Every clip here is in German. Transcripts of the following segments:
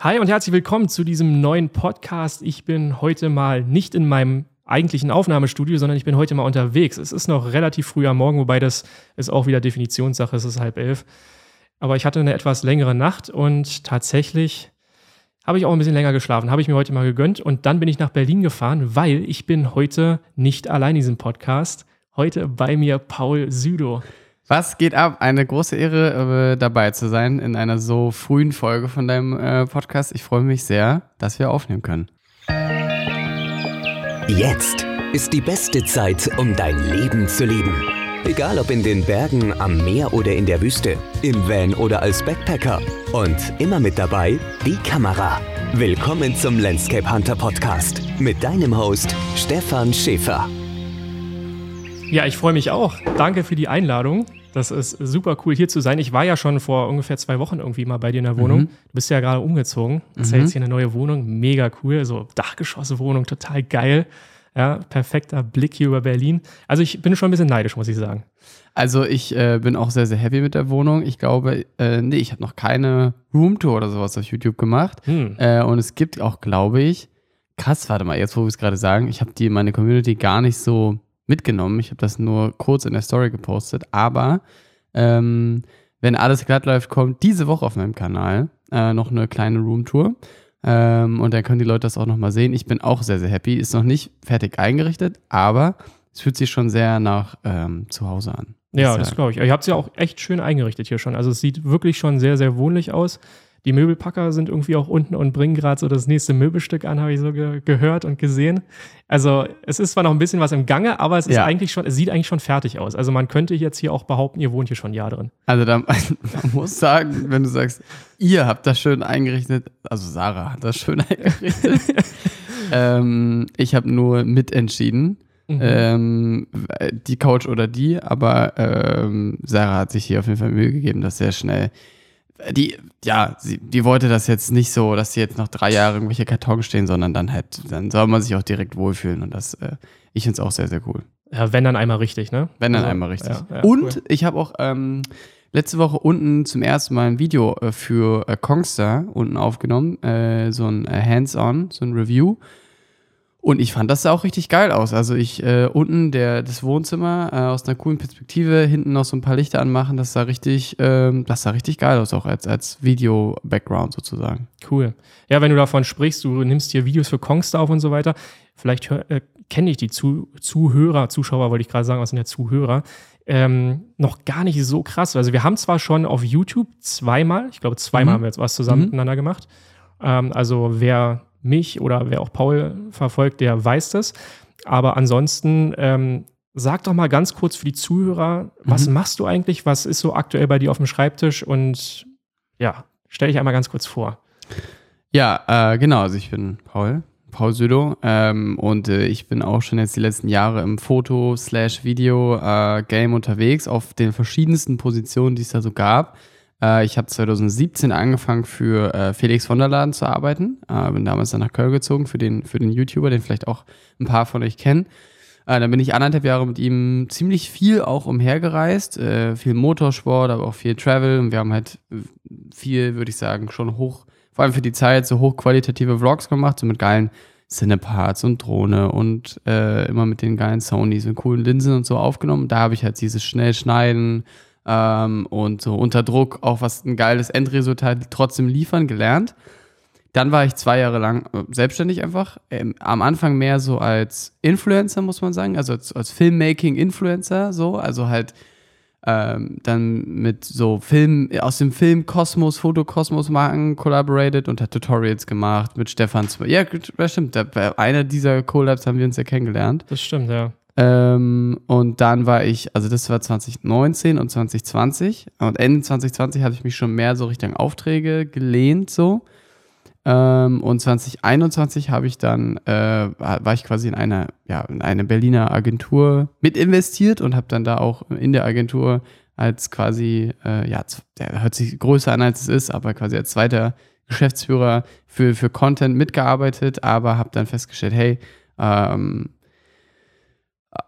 Hi und herzlich willkommen zu diesem neuen Podcast. Ich bin heute mal nicht in meinem eigentlichen Aufnahmestudio, sondern ich bin heute mal unterwegs. Es ist noch relativ früh am Morgen, wobei das ist auch wieder Definitionssache, es ist halb elf. Aber ich hatte eine etwas längere Nacht und tatsächlich habe ich auch ein bisschen länger geschlafen, habe ich mir heute mal gegönnt und dann bin ich nach Berlin gefahren, weil ich bin heute nicht allein in diesem Podcast. Heute bei mir Paul Südo. Was geht ab? Eine große Ehre, äh, dabei zu sein in einer so frühen Folge von deinem äh, Podcast. Ich freue mich sehr, dass wir aufnehmen können. Jetzt ist die beste Zeit, um dein Leben zu leben. Egal ob in den Bergen, am Meer oder in der Wüste, im Van oder als Backpacker. Und immer mit dabei die Kamera. Willkommen zum Landscape Hunter Podcast mit deinem Host Stefan Schäfer. Ja, ich freue mich auch. Danke für die Einladung. Das ist super cool, hier zu sein. Ich war ja schon vor ungefähr zwei Wochen irgendwie mal bei dir in der Wohnung. Mhm. Du bist ja gerade umgezogen. Das ist ja jetzt hier eine neue Wohnung. Mega cool. So Dachgeschosse-Wohnung, total geil. Ja, perfekter Blick hier über Berlin. Also ich bin schon ein bisschen neidisch, muss ich sagen. Also ich äh, bin auch sehr, sehr happy mit der Wohnung. Ich glaube, äh, nee, ich habe noch keine Roomtour oder sowas auf YouTube gemacht. Hm. Äh, und es gibt auch, glaube ich, krass, warte mal, jetzt wo wir es gerade sagen, ich habe die meine Community gar nicht so mitgenommen. Ich habe das nur kurz in der Story gepostet. Aber ähm, wenn alles glatt läuft, kommt diese Woche auf meinem Kanal äh, noch eine kleine Roomtour. Ähm, und dann können die Leute das auch nochmal sehen. Ich bin auch sehr, sehr happy. Ist noch nicht fertig eingerichtet, aber es fühlt sich schon sehr nach ähm, zu Hause an. Ja, das glaube ich. Ihr habt es ja auch echt schön eingerichtet hier schon. Also es sieht wirklich schon sehr, sehr wohnlich aus. Die Möbelpacker sind irgendwie auch unten und bringen gerade so das nächste Möbelstück an, habe ich so ge gehört und gesehen. Also es ist zwar noch ein bisschen was im Gange, aber es ist ja. eigentlich schon, es sieht eigentlich schon fertig aus. Also man könnte jetzt hier auch behaupten, ihr wohnt hier schon ein Jahr drin. Also da, man muss sagen, wenn du sagst, ihr habt das schön eingerichtet, also Sarah hat das schön eingerichtet. ähm, ich habe nur mitentschieden. Mhm. Ähm, die Couch oder die, aber ähm, Sarah hat sich hier auf jeden Fall Mühe gegeben, das sehr schnell die, ja, sie, die wollte das jetzt nicht so, dass sie jetzt noch drei Jahre irgendwelche Kartons stehen, sondern dann halt, dann soll man sich auch direkt wohlfühlen und das, äh, ich finde es auch sehr, sehr cool. Ja, wenn dann einmal richtig, ne? Wenn dann also, einmal richtig. Ja, ja, und cool. ich habe auch ähm, letzte Woche unten zum ersten Mal ein Video äh, für äh, Kongster unten aufgenommen, äh, so ein äh, Hands-on, so ein Review. Und ich fand das sah auch richtig geil aus. Also ich äh, unten der, das Wohnzimmer äh, aus einer coolen Perspektive, hinten noch so ein paar Lichter anmachen, das sah richtig, ähm, das sah richtig geil aus, auch als, als Video-Background sozusagen. Cool. Ja, wenn du davon sprichst, du nimmst hier Videos für Kongstar auf und so weiter, vielleicht äh, kenne ich die Zu Zuhörer, Zuschauer wollte ich gerade sagen, was sind ja Zuhörer, ähm, noch gar nicht so krass. Also wir haben zwar schon auf YouTube zweimal, ich glaube zweimal mhm. haben wir jetzt was zusammen mhm. miteinander gemacht. Ähm, also wer mich oder wer auch Paul verfolgt, der weiß das. Aber ansonsten ähm, sag doch mal ganz kurz für die Zuhörer, was mhm. machst du eigentlich? Was ist so aktuell bei dir auf dem Schreibtisch? Und ja, stell dich einmal ganz kurz vor. Ja, äh, genau. Also ich bin Paul, Paul Südo. Ähm, und äh, ich bin auch schon jetzt die letzten Jahre im Foto-Slash-Video-Game äh, unterwegs auf den verschiedensten Positionen, die es da so gab. Äh, ich habe 2017 angefangen für äh, Felix von der Laden zu arbeiten. Äh, bin damals dann nach Köln gezogen für den, für den YouTuber, den vielleicht auch ein paar von euch kennen. Äh, dann bin ich anderthalb Jahre mit ihm ziemlich viel auch umhergereist. Äh, viel Motorsport, aber auch viel Travel. Und wir haben halt viel, würde ich sagen, schon hoch, vor allem für die Zeit, so hochqualitative Vlogs gemacht, so mit geilen Cineparts und Drohne und äh, immer mit den geilen Sonys und coolen Linsen und so aufgenommen. Da habe ich halt dieses schnell schneiden, ähm, und so unter Druck auch was ein geiles Endresultat trotzdem liefern gelernt. Dann war ich zwei Jahre lang äh, selbstständig einfach. Ähm, am Anfang mehr so als Influencer, muss man sagen, also als, als Filmmaking-Influencer, so, also halt ähm, dann mit so Film, aus dem Film Kosmos, Fotokosmos-Marken collaborated und hat Tutorials gemacht mit Stefan. Ja, das stimmt. Bei einer dieser Collabs haben wir uns ja kennengelernt. Das stimmt, ja. Ähm, und dann war ich, also das war 2019 und 2020. Und Ende 2020 hatte ich mich schon mehr so Richtung Aufträge gelehnt, so. Ähm, und 2021 habe ich dann, äh, war ich quasi in einer, ja, in eine Berliner Agentur mit investiert und habe dann da auch in der Agentur als quasi, äh, ja, der hört sich größer an als es ist, aber quasi als zweiter Geschäftsführer für, für Content mitgearbeitet, aber habe dann festgestellt, hey, ähm,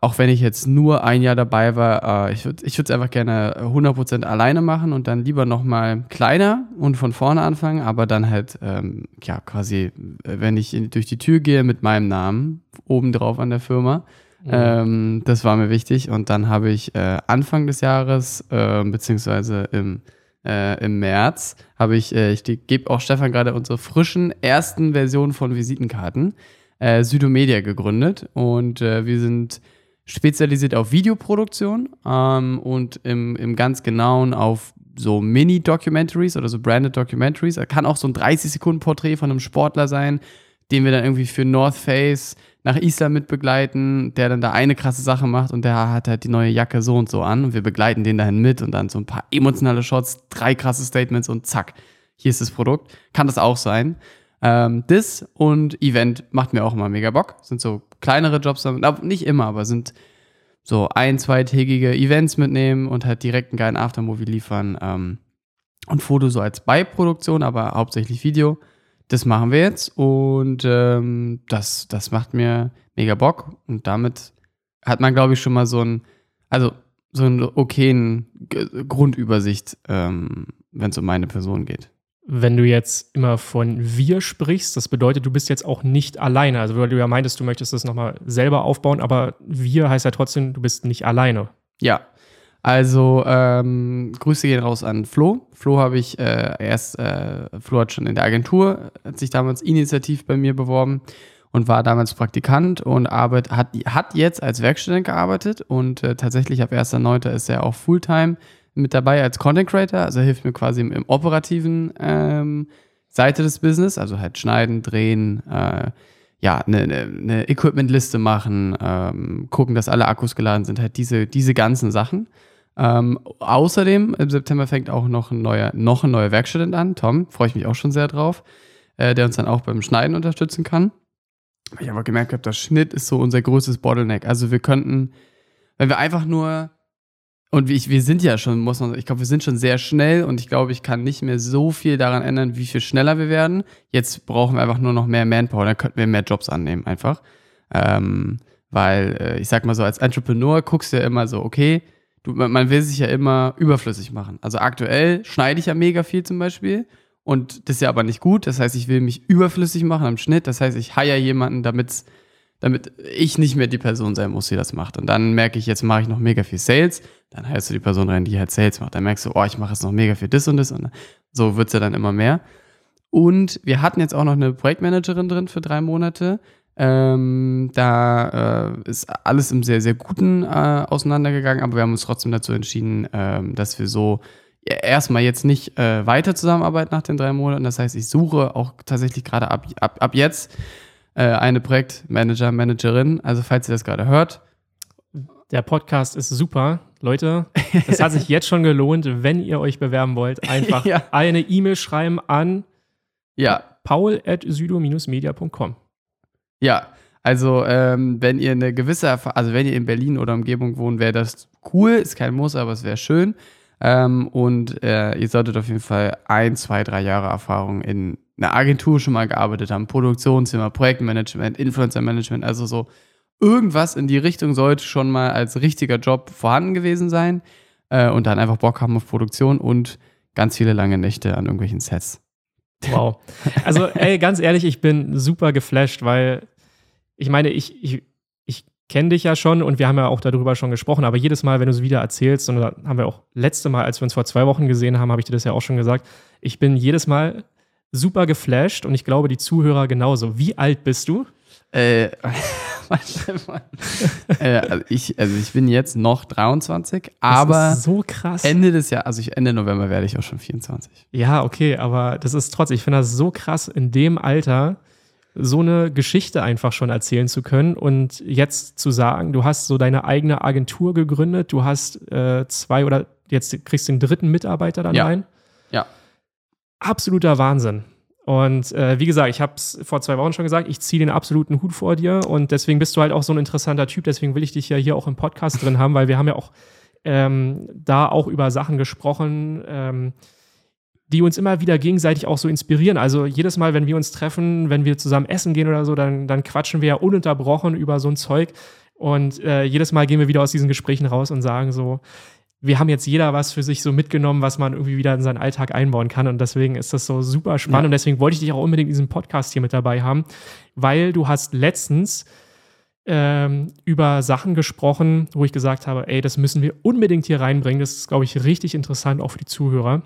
auch wenn ich jetzt nur ein Jahr dabei war, äh, ich würde es einfach gerne 100% alleine machen und dann lieber nochmal kleiner und von vorne anfangen, aber dann halt, ähm, ja, quasi, wenn ich in, durch die Tür gehe mit meinem Namen obendrauf an der Firma, mhm. ähm, das war mir wichtig und dann habe ich äh, Anfang des Jahres, äh, beziehungsweise im, äh, im März, habe ich, äh, ich gebe auch Stefan gerade unsere frischen ersten Versionen von Visitenkarten, äh, Südomedia gegründet und äh, wir sind spezialisiert auf Videoproduktion ähm, und im, im ganz genauen auf so Mini-Documentaries oder so Branded Documentaries. Kann auch so ein 30-Sekunden-Porträt von einem Sportler sein, den wir dann irgendwie für North Face nach Island mitbegleiten, der dann da eine krasse Sache macht und der hat halt die neue Jacke so und so an und wir begleiten den dahin mit und dann so ein paar emotionale Shots, drei krasse Statements und zack, hier ist das Produkt. Kann das auch sein. Ähm, das und Event macht mir auch immer mega Bock. Sind so kleinere Jobs, nicht immer, aber sind so ein-, zweitägige Events mitnehmen und halt direkt einen geilen Aftermovie liefern. Ähm, und Foto so als Beiproduktion, aber hauptsächlich Video. Das machen wir jetzt und ähm, das, das macht mir mega Bock. Und damit hat man, glaube ich, schon mal so ein, also so einen okayen Grundübersicht, ähm, wenn es um meine Person geht wenn du jetzt immer von wir sprichst, das bedeutet, du bist jetzt auch nicht alleine. Also, weil du ja meintest, du möchtest das nochmal selber aufbauen, aber wir heißt ja trotzdem, du bist nicht alleine. Ja. Also, ähm, Grüße gehen raus an Flo. Flo habe ich äh, erst, äh, Flo hat schon in der Agentur, hat sich damals initiativ bei mir beworben und war damals Praktikant und arbeit, hat, hat jetzt als Werkstudent gearbeitet und äh, tatsächlich ab 1.9. ist er auch Fulltime mit dabei als Content Creator, also hilft mir quasi im, im operativen ähm, Seite des Business, also halt schneiden, drehen, äh, ja, eine, eine, eine Equipment-Liste machen, ähm, gucken, dass alle Akkus geladen sind, halt diese, diese ganzen Sachen. Ähm, außerdem im September fängt auch noch ein neuer, noch ein neuer Werkstudent an, Tom, freue ich mich auch schon sehr drauf, äh, der uns dann auch beim Schneiden unterstützen kann. Ich habe gemerkt, habe, das Schnitt ist so unser größtes Bottleneck. Also wir könnten, wenn wir einfach nur und wir, wir sind ja schon, muss man, ich glaube, wir sind schon sehr schnell und ich glaube, ich kann nicht mehr so viel daran ändern, wie viel schneller wir werden. Jetzt brauchen wir einfach nur noch mehr Manpower, dann könnten wir mehr Jobs annehmen einfach. Ähm, weil, äh, ich sag mal so, als Entrepreneur guckst du ja immer so, okay, du, man will sich ja immer überflüssig machen. Also aktuell schneide ich ja mega viel zum Beispiel und das ist ja aber nicht gut. Das heißt, ich will mich überflüssig machen am Schnitt. Das heißt, ich hire jemanden, damit damit ich nicht mehr die Person sein muss, die das macht. Und dann merke ich, jetzt mache ich noch mega viel Sales dann heilst du die Person rein, die halt Sales macht. Dann merkst du, oh, ich mache jetzt noch mega viel das und das und so wird es ja dann immer mehr. Und wir hatten jetzt auch noch eine Projektmanagerin drin für drei Monate. Ähm, da äh, ist alles im sehr, sehr Guten äh, auseinandergegangen, aber wir haben uns trotzdem dazu entschieden, äh, dass wir so erstmal jetzt nicht äh, weiter zusammenarbeiten nach den drei Monaten. Das heißt, ich suche auch tatsächlich gerade ab, ab, ab jetzt äh, eine Projektmanager, Managerin. Also falls ihr das gerade hört, der Podcast ist super. Leute, es hat sich jetzt schon gelohnt, wenn ihr euch bewerben wollt, einfach ja. eine E-Mail schreiben an ja. paul.sydo-media.com. Ja, also ähm, wenn ihr eine gewisse Erfahrung, also wenn ihr in Berlin oder Umgebung wohnt, wäre das cool, ist kein Muss, aber es wäre schön. Ähm, und äh, ihr solltet auf jeden Fall ein, zwei, drei Jahre Erfahrung in einer Agentur schon mal gearbeitet haben, Produktionszimmer, Projektmanagement, Influencer-Management, also so irgendwas in die Richtung sollte schon mal als richtiger Job vorhanden gewesen sein äh, und dann einfach Bock haben auf Produktion und ganz viele lange Nächte an irgendwelchen Sets. Wow. Also, ey, ganz ehrlich, ich bin super geflasht, weil ich meine, ich, ich, kenne dich ja schon und wir haben ja auch darüber schon gesprochen, aber jedes Mal, wenn du es wieder erzählst, und da haben wir auch letzte Mal, als wir uns vor zwei Wochen gesehen haben, habe ich dir das ja auch schon gesagt, ich bin jedes Mal super geflasht und ich glaube, die Zuhörer genauso. Wie alt bist du? Äh, äh, also, ich, also ich bin jetzt noch 23, aber so krass. Ende des Jahres, also ich, Ende November werde ich auch schon 24. Ja, okay, aber das ist trotzdem, ich finde das so krass, in dem Alter so eine Geschichte einfach schon erzählen zu können und jetzt zu sagen, du hast so deine eigene Agentur gegründet, du hast äh, zwei oder jetzt kriegst du den dritten Mitarbeiter dann ja. rein. Absoluter Wahnsinn. Und äh, wie gesagt, ich habe es vor zwei Wochen schon gesagt, ich ziehe den absoluten Hut vor dir und deswegen bist du halt auch so ein interessanter Typ. Deswegen will ich dich ja hier auch im Podcast drin haben, weil wir haben ja auch ähm, da auch über Sachen gesprochen, ähm, die uns immer wieder gegenseitig auch so inspirieren. Also jedes Mal, wenn wir uns treffen, wenn wir zusammen essen gehen oder so, dann, dann quatschen wir ja ununterbrochen über so ein Zeug. Und äh, jedes Mal gehen wir wieder aus diesen Gesprächen raus und sagen so, wir haben jetzt jeder was für sich so mitgenommen, was man irgendwie wieder in seinen Alltag einbauen kann. Und deswegen ist das so super spannend. Ja. Und deswegen wollte ich dich auch unbedingt in diesem Podcast hier mit dabei haben, weil du hast letztens ähm, über Sachen gesprochen, wo ich gesagt habe, ey, das müssen wir unbedingt hier reinbringen. Das ist, glaube ich, richtig interessant, auch für die Zuhörer.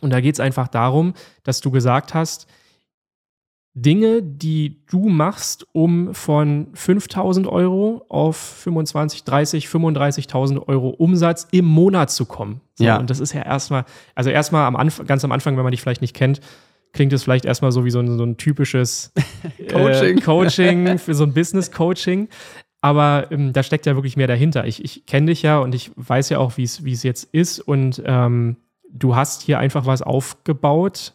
Und da geht es einfach darum, dass du gesagt hast, Dinge, die du machst, um von 5000 Euro auf 25, 30, 35.000 Euro Umsatz im Monat zu kommen. So, ja. Und das ist ja erstmal, also erstmal am Anfang, ganz am Anfang, wenn man dich vielleicht nicht kennt, klingt es vielleicht erstmal so wie so ein, so ein typisches Coaching. Äh, Coaching für so ein Business-Coaching. Aber ähm, da steckt ja wirklich mehr dahinter. Ich, ich kenne dich ja und ich weiß ja auch, wie es jetzt ist. Und ähm, du hast hier einfach was aufgebaut,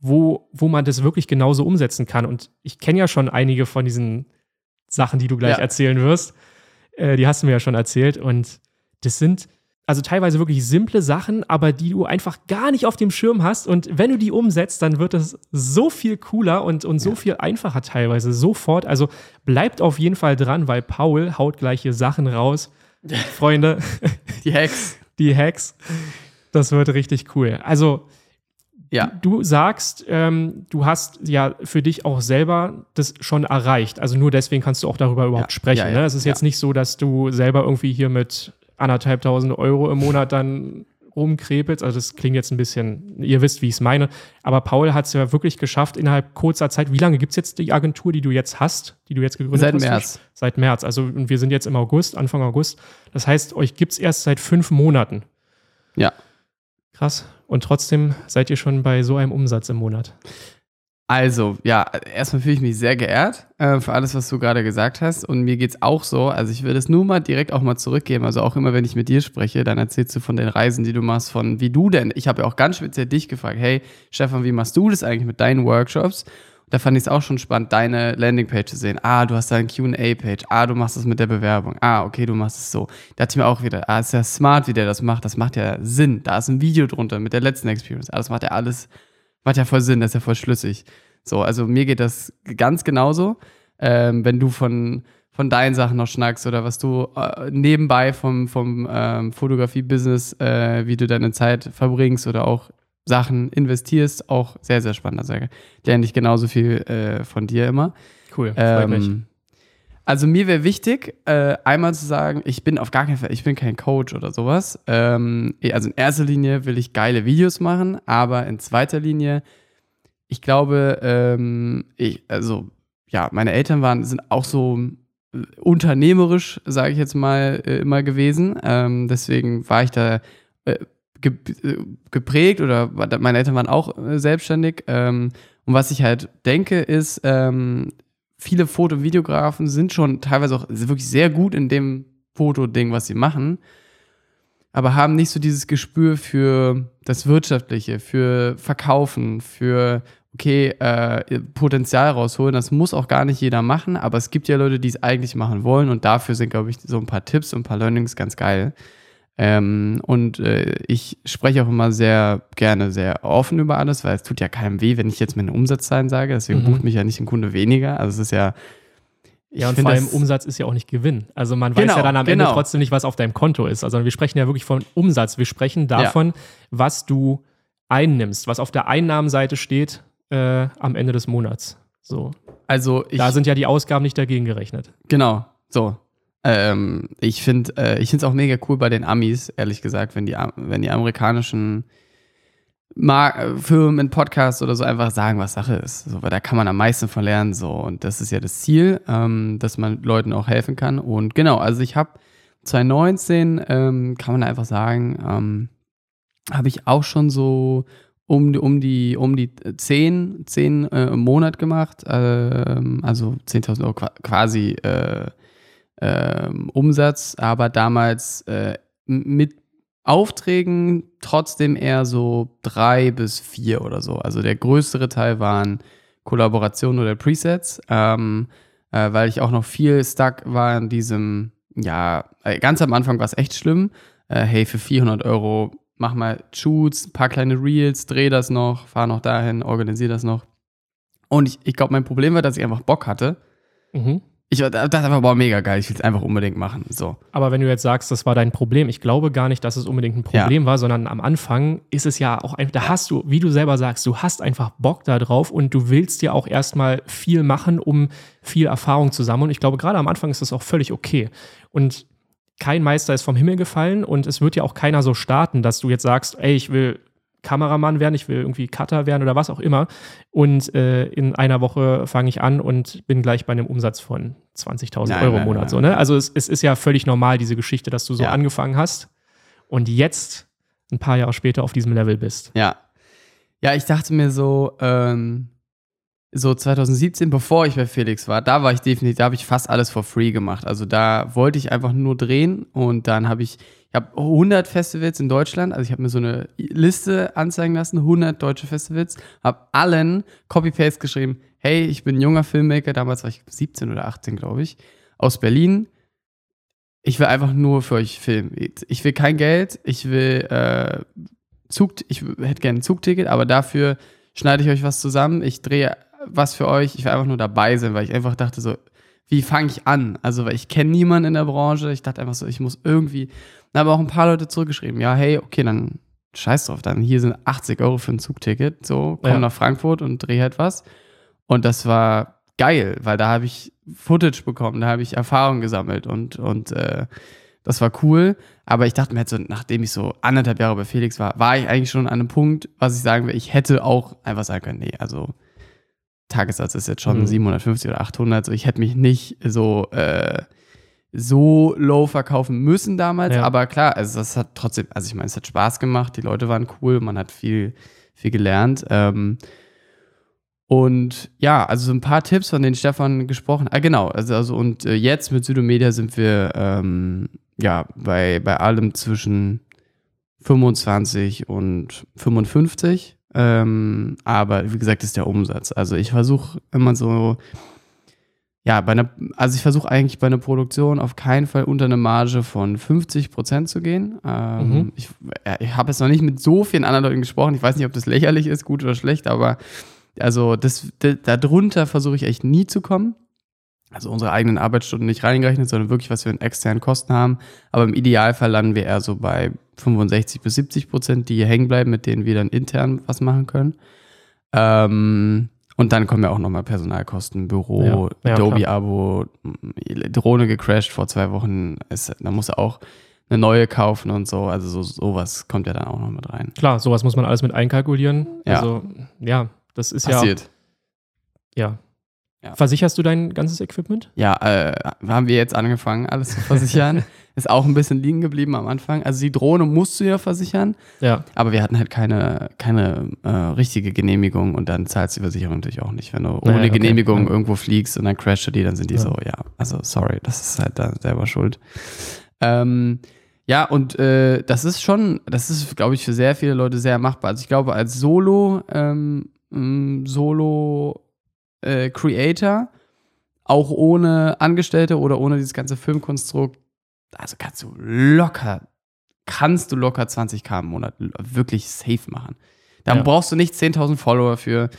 wo, wo man das wirklich genauso umsetzen kann. Und ich kenne ja schon einige von diesen Sachen, die du gleich ja. erzählen wirst. Äh, die hast du mir ja schon erzählt. Und das sind also teilweise wirklich simple Sachen, aber die du einfach gar nicht auf dem Schirm hast. Und wenn du die umsetzt, dann wird es so viel cooler und, und so ja. viel einfacher teilweise sofort. Also bleibt auf jeden Fall dran, weil Paul haut gleiche Sachen raus. Freunde. Die Hacks. Die Hacks. Das wird richtig cool. Also, ja. du sagst, ähm, du hast ja für dich auch selber das schon erreicht. Also nur deswegen kannst du auch darüber überhaupt ja. sprechen. Ja, ne? Es ist jetzt nicht so, dass du selber irgendwie hier mit anderthalbtausend Euro im Monat dann rumkrepelst. Also das klingt jetzt ein bisschen, ihr wisst, wie ich es meine. Aber Paul hat es ja wirklich geschafft, innerhalb kurzer Zeit. Wie lange gibt es jetzt die Agentur, die du jetzt hast, die du jetzt gegründet seit hast? Seit März. Seit März. Also und wir sind jetzt im August, Anfang August. Das heißt, euch gibt es erst seit fünf Monaten. Ja. Krass. Und trotzdem seid ihr schon bei so einem Umsatz im Monat. Also, ja, erstmal fühle ich mich sehr geehrt äh, für alles, was du gerade gesagt hast. Und mir geht es auch so. Also, ich will das nur mal direkt auch mal zurückgeben. Also, auch immer, wenn ich mit dir spreche, dann erzählst du von den Reisen, die du machst, von wie du denn. Ich habe ja auch ganz speziell dich gefragt: Hey, Stefan, wie machst du das eigentlich mit deinen Workshops? Da fand ich es auch schon spannend, deine Landingpage zu sehen. Ah, du hast da eine QA-Page. Ah, du machst das mit der Bewerbung. Ah, okay, du machst es so. Da dachte ich mir auch wieder, ah, ist ja smart, wie der das macht. Das macht ja Sinn. Da ist ein Video drunter mit der letzten Experience. Ah, das macht ja alles Macht ja voll Sinn, das ist ja voll schlüssig. So, also mir geht das ganz genauso. Ähm, wenn du von, von deinen Sachen noch schnackst oder was du äh, nebenbei vom, vom ähm, Fotografie-Business, äh, wie du deine Zeit verbringst oder auch Sachen investierst, auch sehr, sehr spannend. Also lerne ich genauso viel äh, von dir immer. Cool, freut ähm, mich. Also mir wäre wichtig, äh, einmal zu sagen, ich bin auf gar keinen Fall, ich bin kein Coach oder sowas. Ähm, also in erster Linie will ich geile Videos machen, aber in zweiter Linie, ich glaube, ähm, ich, also ja, meine Eltern waren, sind auch so äh, unternehmerisch, sage ich jetzt mal, äh, immer gewesen. Ähm, deswegen war ich da äh, geprägt oder meine Eltern waren auch äh, selbstständig. Ähm, und was ich halt denke, ist, ähm, viele Foto- und Videografen sind schon teilweise auch wirklich sehr gut in dem Fotoding, was sie machen, aber haben nicht so dieses Gespür für das Wirtschaftliche, für Verkaufen, für okay, äh, Potenzial rausholen. Das muss auch gar nicht jeder machen, aber es gibt ja Leute, die es eigentlich machen wollen und dafür sind, glaube ich, so ein paar Tipps und ein paar Learnings ganz geil. Ähm, und äh, ich spreche auch immer sehr gerne, sehr offen über alles, weil es tut ja keinem weh, wenn ich jetzt meine Umsatzzahlen sage. Deswegen mhm. bucht mich ja nicht ein Kunde weniger. Also es ist ja. Ja, und vor allem Umsatz ist ja auch nicht Gewinn. Also man genau, weiß ja dann am genau. Ende trotzdem nicht, was auf deinem Konto ist. Also wir sprechen ja wirklich von Umsatz. Wir sprechen davon, ja. was du einnimmst, was auf der Einnahmenseite steht äh, am Ende des Monats. So. Also ich, da sind ja die Ausgaben nicht dagegen gerechnet. Genau. So. Ähm, ich finde äh, es auch mega cool bei den Amis, ehrlich gesagt, wenn die, wenn die amerikanischen Mar Firmen in Podcasts oder so einfach sagen, was Sache ist. So, weil da kann man am meisten von lernen. So. Und das ist ja das Ziel, ähm, dass man Leuten auch helfen kann. Und genau, also ich habe 2019, ähm, kann man einfach sagen, ähm, habe ich auch schon so um, um die um die 10, 10 äh, im Monat gemacht. Äh, also 10.000 Euro quasi äh, ähm, Umsatz, aber damals äh, mit Aufträgen trotzdem eher so drei bis vier oder so. Also der größere Teil waren Kollaborationen oder Presets, ähm, äh, weil ich auch noch viel stuck war in diesem, ja, äh, ganz am Anfang war es echt schlimm. Äh, hey, für 400 Euro mach mal Shoots, paar kleine Reels, dreh das noch, fahr noch dahin, organisiere das noch. Und ich, ich glaube, mein Problem war, dass ich einfach Bock hatte. Mhm Ich dachte einfach, boah, mega geil, ich will es einfach unbedingt machen. So. Aber wenn du jetzt sagst, das war dein Problem, ich glaube gar nicht, dass es unbedingt ein Problem war, sondern am Anfang ist es ja auch einfach, da hast du, wie du selber sagst, du hast einfach Bock da drauf und du willst dir auch erstmal viel machen, um viel Erfahrung zu sammeln. Und ich glaube, gerade am Anfang ist das auch völlig okay. Und kein Meister ist vom Himmel gefallen und es wird ja auch keiner so starten, dass du jetzt sagst, ey, ich will Kameramann werden, ich will irgendwie Cutter werden oder was auch immer. Und äh, in einer Woche fange ich an und bin gleich bei einem Umsatz von 20.000 Euro im Monat. Nein, so, ne? Also es, es, ist ja völlig normal, diese Geschichte, dass du so ja. angefangen hast und jetzt ein paar Jahre später auf diesem Level bist. Ja. Ja, ich dachte mir so, ähm, so 2017, bevor ich bei Felix war, da war ich definitiv, da habe ich fast alles for free gemacht. Also da wollte ich einfach nur drehen und dann habe ich ich habe 100 Festivals in Deutschland, also ich habe mir so eine Liste anzeigen lassen, 100 deutsche Festivals, habe allen Copy-Paste geschrieben, hey, ich bin junger Filmmaker, damals war ich 17 oder 18, glaube ich, aus Berlin. Ich will einfach nur für euch filmen. Ich will kein Geld, ich will äh, Zug, ich hätte gerne ein Zugticket, aber dafür schneide ich euch was zusammen, ich drehe was für euch, ich will einfach nur dabei sein, weil ich einfach dachte so, wie fange ich an? Also, weil ich kenne niemanden in der Branche. Ich dachte einfach so, ich muss irgendwie. Dann haben auch ein paar Leute zurückgeschrieben, ja, hey, okay, dann scheiß drauf, dann hier sind 80 Euro für ein Zugticket. So, komm ja. nach Frankfurt und dreh halt was. Und das war geil, weil da habe ich Footage bekommen, da habe ich Erfahrung gesammelt und, und äh, das war cool. Aber ich dachte mir halt so, nachdem ich so anderthalb Jahre bei Felix war, war ich eigentlich schon an einem Punkt, was ich sagen will, ich hätte auch einfach sagen können, nee, also Tagessatz ist jetzt schon mhm. 750 oder 800. So, ich hätte mich nicht so, äh, so low verkaufen müssen damals. Ja. Aber klar, also das hat trotzdem, also ich meine, es hat Spaß gemacht. Die Leute waren cool, man hat viel, viel gelernt. Ähm, und ja, also so ein paar Tipps, von denen Stefan gesprochen Ah, genau. Also, also und äh, jetzt mit Südomedia sind wir ähm, ja bei, bei allem zwischen 25 und 55. Ähm, aber wie gesagt, ist der Umsatz. Also ich versuche immer so, ja, bei einer, also ich versuche eigentlich bei einer Produktion auf keinen Fall unter eine Marge von 50 Prozent zu gehen. Ähm, mhm. Ich, ich habe jetzt noch nicht mit so vielen anderen Leuten gesprochen. Ich weiß nicht, ob das lächerlich ist, gut oder schlecht, aber also das, das darunter versuche ich echt nie zu kommen. Also unsere eigenen Arbeitsstunden nicht reingerechnet, sondern wirklich, was wir in externen Kosten haben. Aber im Idealfall landen wir eher so bei 65 bis 70 Prozent, die hier hängen bleiben, mit denen wir dann intern was machen können. Ähm, und dann kommen ja auch nochmal Personalkosten, Büro, ja, ja, Adobe-Abo, Drohne gecrashed vor zwei Wochen. Ist, da muss er auch eine neue kaufen und so. Also so, sowas kommt ja dann auch noch mit rein. Klar, sowas muss man alles mit einkalkulieren. Ja. Also ja, das ist Passiert. ja. Ja, ja. Versicherst du dein ganzes Equipment? Ja, äh, haben wir jetzt angefangen, alles zu versichern. ist auch ein bisschen liegen geblieben am Anfang. Also die Drohne musst du ja versichern. Ja. Aber wir hatten halt keine, keine äh, richtige Genehmigung und dann zahlt die Versicherung natürlich auch nicht. Wenn du ohne okay. Genehmigung ja. irgendwo fliegst und dann crasht die, dann sind die ja. so, ja, also sorry, das ist halt da selber schuld. Ähm, ja, und äh, das ist schon, das ist, glaube ich, für sehr viele Leute sehr machbar. Also ich glaube, als Solo, ähm, Solo äh, Creator, auch ohne Angestellte oder ohne dieses ganze Filmkonstrukt, also kannst du locker, kannst du locker 20k im Monat wirklich safe machen. Da ja. brauchst du nicht 10.000 Follower für.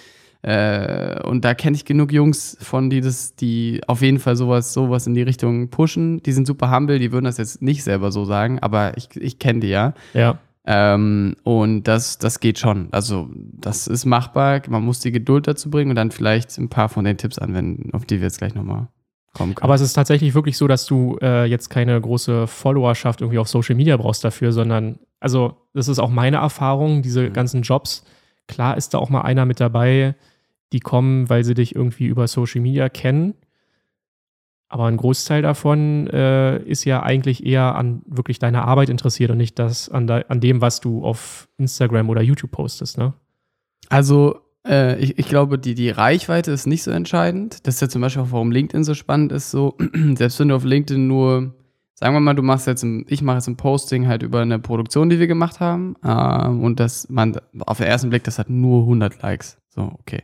Äh, und da kenne ich genug Jungs von, die das, die auf jeden Fall sowas, sowas in die Richtung pushen. Die sind super humble, die würden das jetzt nicht selber so sagen, aber ich, ich kenne die ja. Ja. Ähm, und das, das geht schon. Also, das ist machbar. Man muss die Geduld dazu bringen und dann vielleicht ein paar von den Tipps anwenden, auf die wir jetzt gleich nochmal kommen können. Aber es ist tatsächlich wirklich so, dass du äh, jetzt keine große Followerschaft irgendwie auf Social Media brauchst dafür, sondern, also, das ist auch meine Erfahrung, diese mhm. ganzen Jobs. Klar ist da auch mal einer mit dabei, die kommen, weil sie dich irgendwie über Social Media kennen aber ein Großteil davon äh, ist ja eigentlich eher an wirklich deiner Arbeit interessiert und nicht das an, de an dem, was du auf Instagram oder YouTube postest, ne? Also, äh, ich, ich glaube, die, die Reichweite ist nicht so entscheidend. Das ist ja zum Beispiel auch, warum LinkedIn so spannend ist. So, selbst wenn du auf LinkedIn nur, sagen wir mal, du machst jetzt, ein, ich mache jetzt ein Posting halt über eine Produktion, die wir gemacht haben, äh, und das, man, auf den ersten Blick, das hat nur 100 Likes. So, okay.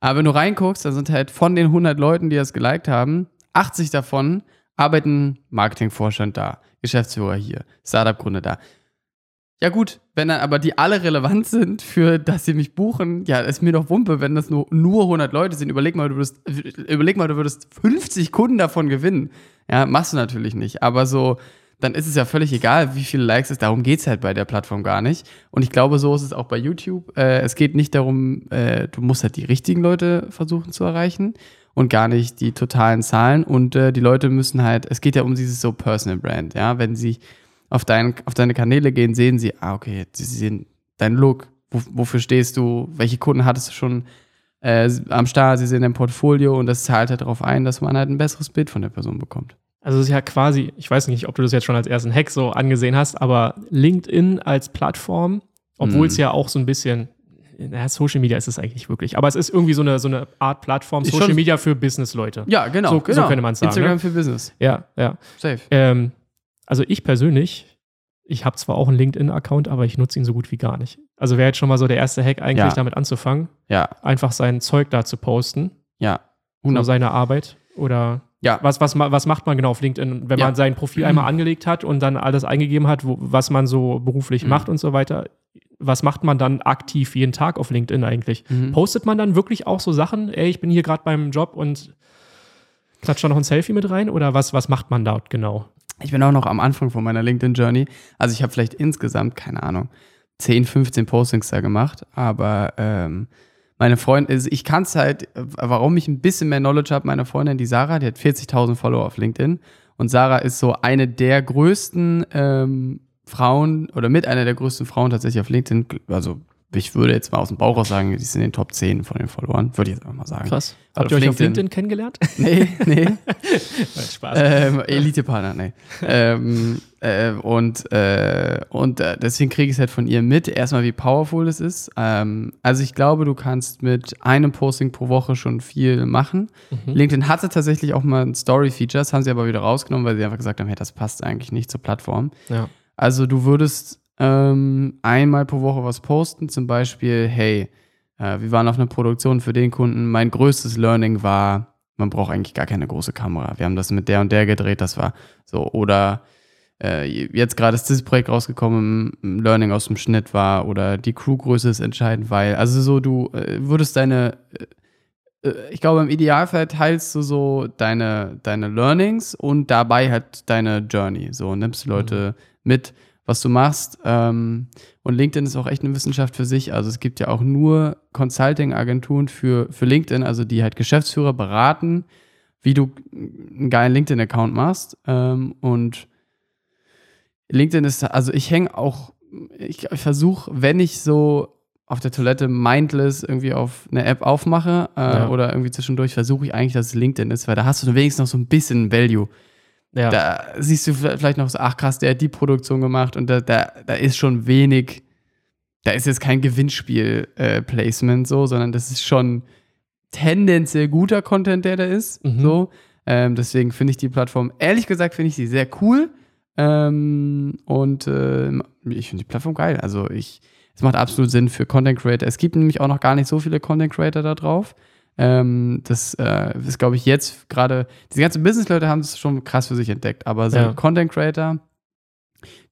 Aber wenn du reinguckst, dann sind halt von den 100 Leuten, die das geliked haben, 80 davon arbeiten Marketingvorstand da, Geschäftsführer hier, Startup-Gründer da. Ja, gut, wenn dann aber die alle relevant sind für, dass sie mich buchen, ja, ist mir doch Wumpe, wenn das nur, nur 100 Leute sind. Überleg mal, du würdest, überleg mal, du würdest 50 Kunden davon gewinnen. Ja, machst du natürlich nicht. Aber so, dann ist es ja völlig egal, wie viele Likes es Darum geht es halt bei der Plattform gar nicht. Und ich glaube, so ist es auch bei YouTube. Äh, es geht nicht darum, äh, du musst halt die richtigen Leute versuchen zu erreichen und gar nicht die totalen Zahlen. Und äh, die Leute müssen halt, es geht ja um dieses so Personal Brand, ja. Wenn sie auf, dein, auf deine Kanäle gehen, sehen sie, ah, okay, sie sehen dein Look, wo, wofür stehst du, welche Kunden hattest du schon äh, am Start, sie sehen dein Portfolio und das zahlt halt darauf ein, dass man halt ein besseres Bild von der Person bekommt. Also es ist ja quasi, ich weiß nicht, ob du das jetzt schon als ersten Hack so angesehen hast, aber LinkedIn als Plattform, obwohl mm. es ja auch so ein bisschen, naja, Social Media ist es eigentlich wirklich, aber es ist irgendwie so eine, so eine Art Plattform, Social Media für Business-Leute. Ja, genau. So, genau. so könnte man es sagen. Instagram ne? für Business. Ja, ja. Safe. Ähm, also ich persönlich, ich habe zwar auch einen LinkedIn-Account, aber ich nutze ihn so gut wie gar nicht. Also wäre jetzt schon mal so der erste Hack, eigentlich Ja. damit anzufangen, Ja, einfach sein Zeug da zu posten, ja. so 100. seine Arbeit oder Ja. was, was, was macht man genau auf LinkedIn, wenn Ja. man sein Profil einmal angelegt hat und dann alles eingegeben hat, wo, was man so beruflich Mhm. macht und so weiter. Was macht man dann aktiv jeden Tag auf LinkedIn eigentlich? Mhm. Postet man dann wirklich auch so Sachen, ey, ich bin hier gerade beim Job und klatscht da noch ein Selfie mit rein oder was, was macht man dort genau? Ich bin auch noch am Anfang von meiner LinkedIn-Journey. Also ich habe vielleicht insgesamt, keine Ahnung, 10, 15 Postings da gemacht, aber ähm, meine Freundin, also ich kann es halt, warum ich ein bisschen mehr Knowledge habe, meine Freundin, die Sarah, die hat 40.000 Follower auf LinkedIn und Sarah ist so eine der größten ähm, Frauen oder mit einer der größten Frauen tatsächlich auf LinkedIn, also ich würde jetzt mal aus dem Bauch raus sagen, die ist in den Top 10 von den Followern, würde ich jetzt einfach mal sagen. Krass. Also Habt ihr euch auf LinkedIn. LinkedIn kennengelernt? Nee, nee. Spaß. ähm, Elite-Partner, nee. ähm, äh, und äh, und äh, deswegen kriege ich es halt von ihr mit. Erstmal, wie powerful es ist. Ähm, also ich glaube, du kannst mit einem Posting pro Woche schon viel machen. Mhm. LinkedIn hatte tatsächlich auch mal ein Story-Feature, das haben sie aber wieder rausgenommen, weil sie einfach gesagt haben, hey, das passt eigentlich nicht zur Plattform. Ja. Also du würdest ähm, einmal pro Woche was posten, zum Beispiel, hey, äh, wir waren auf einer Produktion für den Kunden. Mein größtes Learning war, man braucht eigentlich gar keine große Kamera. Wir haben das mit der und der gedreht, das war so. Oder äh, jetzt gerade ist dieses Projekt rausgekommen, Learning aus dem Schnitt war oder die Crewgröße ist entscheidend, weil, also so, du äh, würdest deine, äh, äh, ich glaube, im Idealfall teilst du so deine, deine Learnings und dabei halt deine Journey. So nimmst du Leute mit, was du machst. Ähm, und LinkedIn ist auch echt eine Wissenschaft für sich. Also es gibt ja auch nur Consulting-Agenturen für, für LinkedIn, also die halt Geschäftsführer beraten, wie du einen geilen LinkedIn-Account machst. Ähm, und LinkedIn ist, also ich hänge auch, ich, ich versuche, wenn ich so auf der Toilette mindless irgendwie auf eine App aufmache äh, Ja. oder irgendwie zwischendurch, versuche ich eigentlich, dass es LinkedIn ist, weil da hast du wenigstens noch so ein bisschen Value. Ja. Da siehst du vielleicht noch so, ach krass, der hat die Produktion gemacht und da, da, da ist schon wenig, da ist jetzt kein Gewinnspiel-Placement so, sondern das ist schon tendenziell guter Content, der da ist. Mhm. So. Ähm, deswegen finde ich die Plattform, ehrlich gesagt, finde ich sie sehr cool. Ähm, und ähm, ich finde die Plattform geil. Also ich, es macht absolut Sinn für Content Creator. Es gibt nämlich auch noch gar nicht so viele Content Creator da drauf. Ähm, das äh, ist, glaube ich, jetzt gerade, diese ganzen Business-Leute haben es schon krass für sich entdeckt, aber so Ja. Content Creator,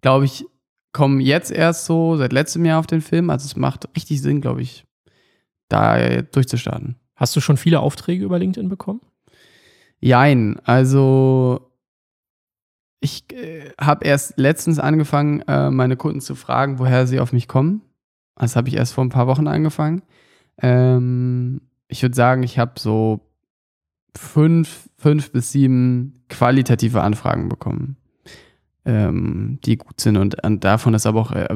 glaube ich, kommen jetzt erst so seit letztem Jahr auf den Film. Also es macht richtig Sinn, glaube ich, da durchzustarten. Hast du schon viele Aufträge über LinkedIn bekommen? Jein, also ich äh, habe erst letztens angefangen, äh, meine Kunden zu fragen, woher sie auf mich kommen. Das habe ich erst vor ein paar Wochen angefangen. Ähm, ich würde sagen, ich habe so fünf, fünf bis sieben qualitative Anfragen bekommen, ähm, die gut sind. Und, und davon ist aber auch äh,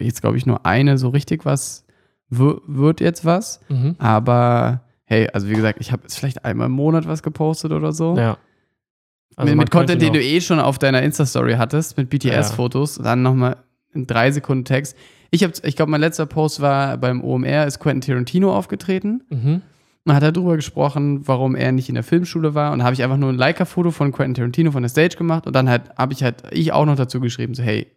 jetzt, glaube ich, nur eine so richtig was, wir- wird jetzt was. Mhm. Aber hey, also wie gesagt, ich habe jetzt vielleicht einmal im Monat was gepostet oder so. Ja. Also mit mit Content, den du eh schon auf deiner Insta-Story hattest, mit BTS-Fotos, dann nochmal in drei Sekunden Text. Ich, hab- ich glaube, mein letzter Post war beim OMR, ist Quentin Tarantino aufgetreten. Mhm. Und hat er darüber gesprochen, warum er nicht in der Filmschule war. Und habe ich einfach nur ein Leica-Foto von Quentin Tarantino von der Stage gemacht. Und dann halt habe ich halt, ich auch noch dazu geschrieben, so, hey,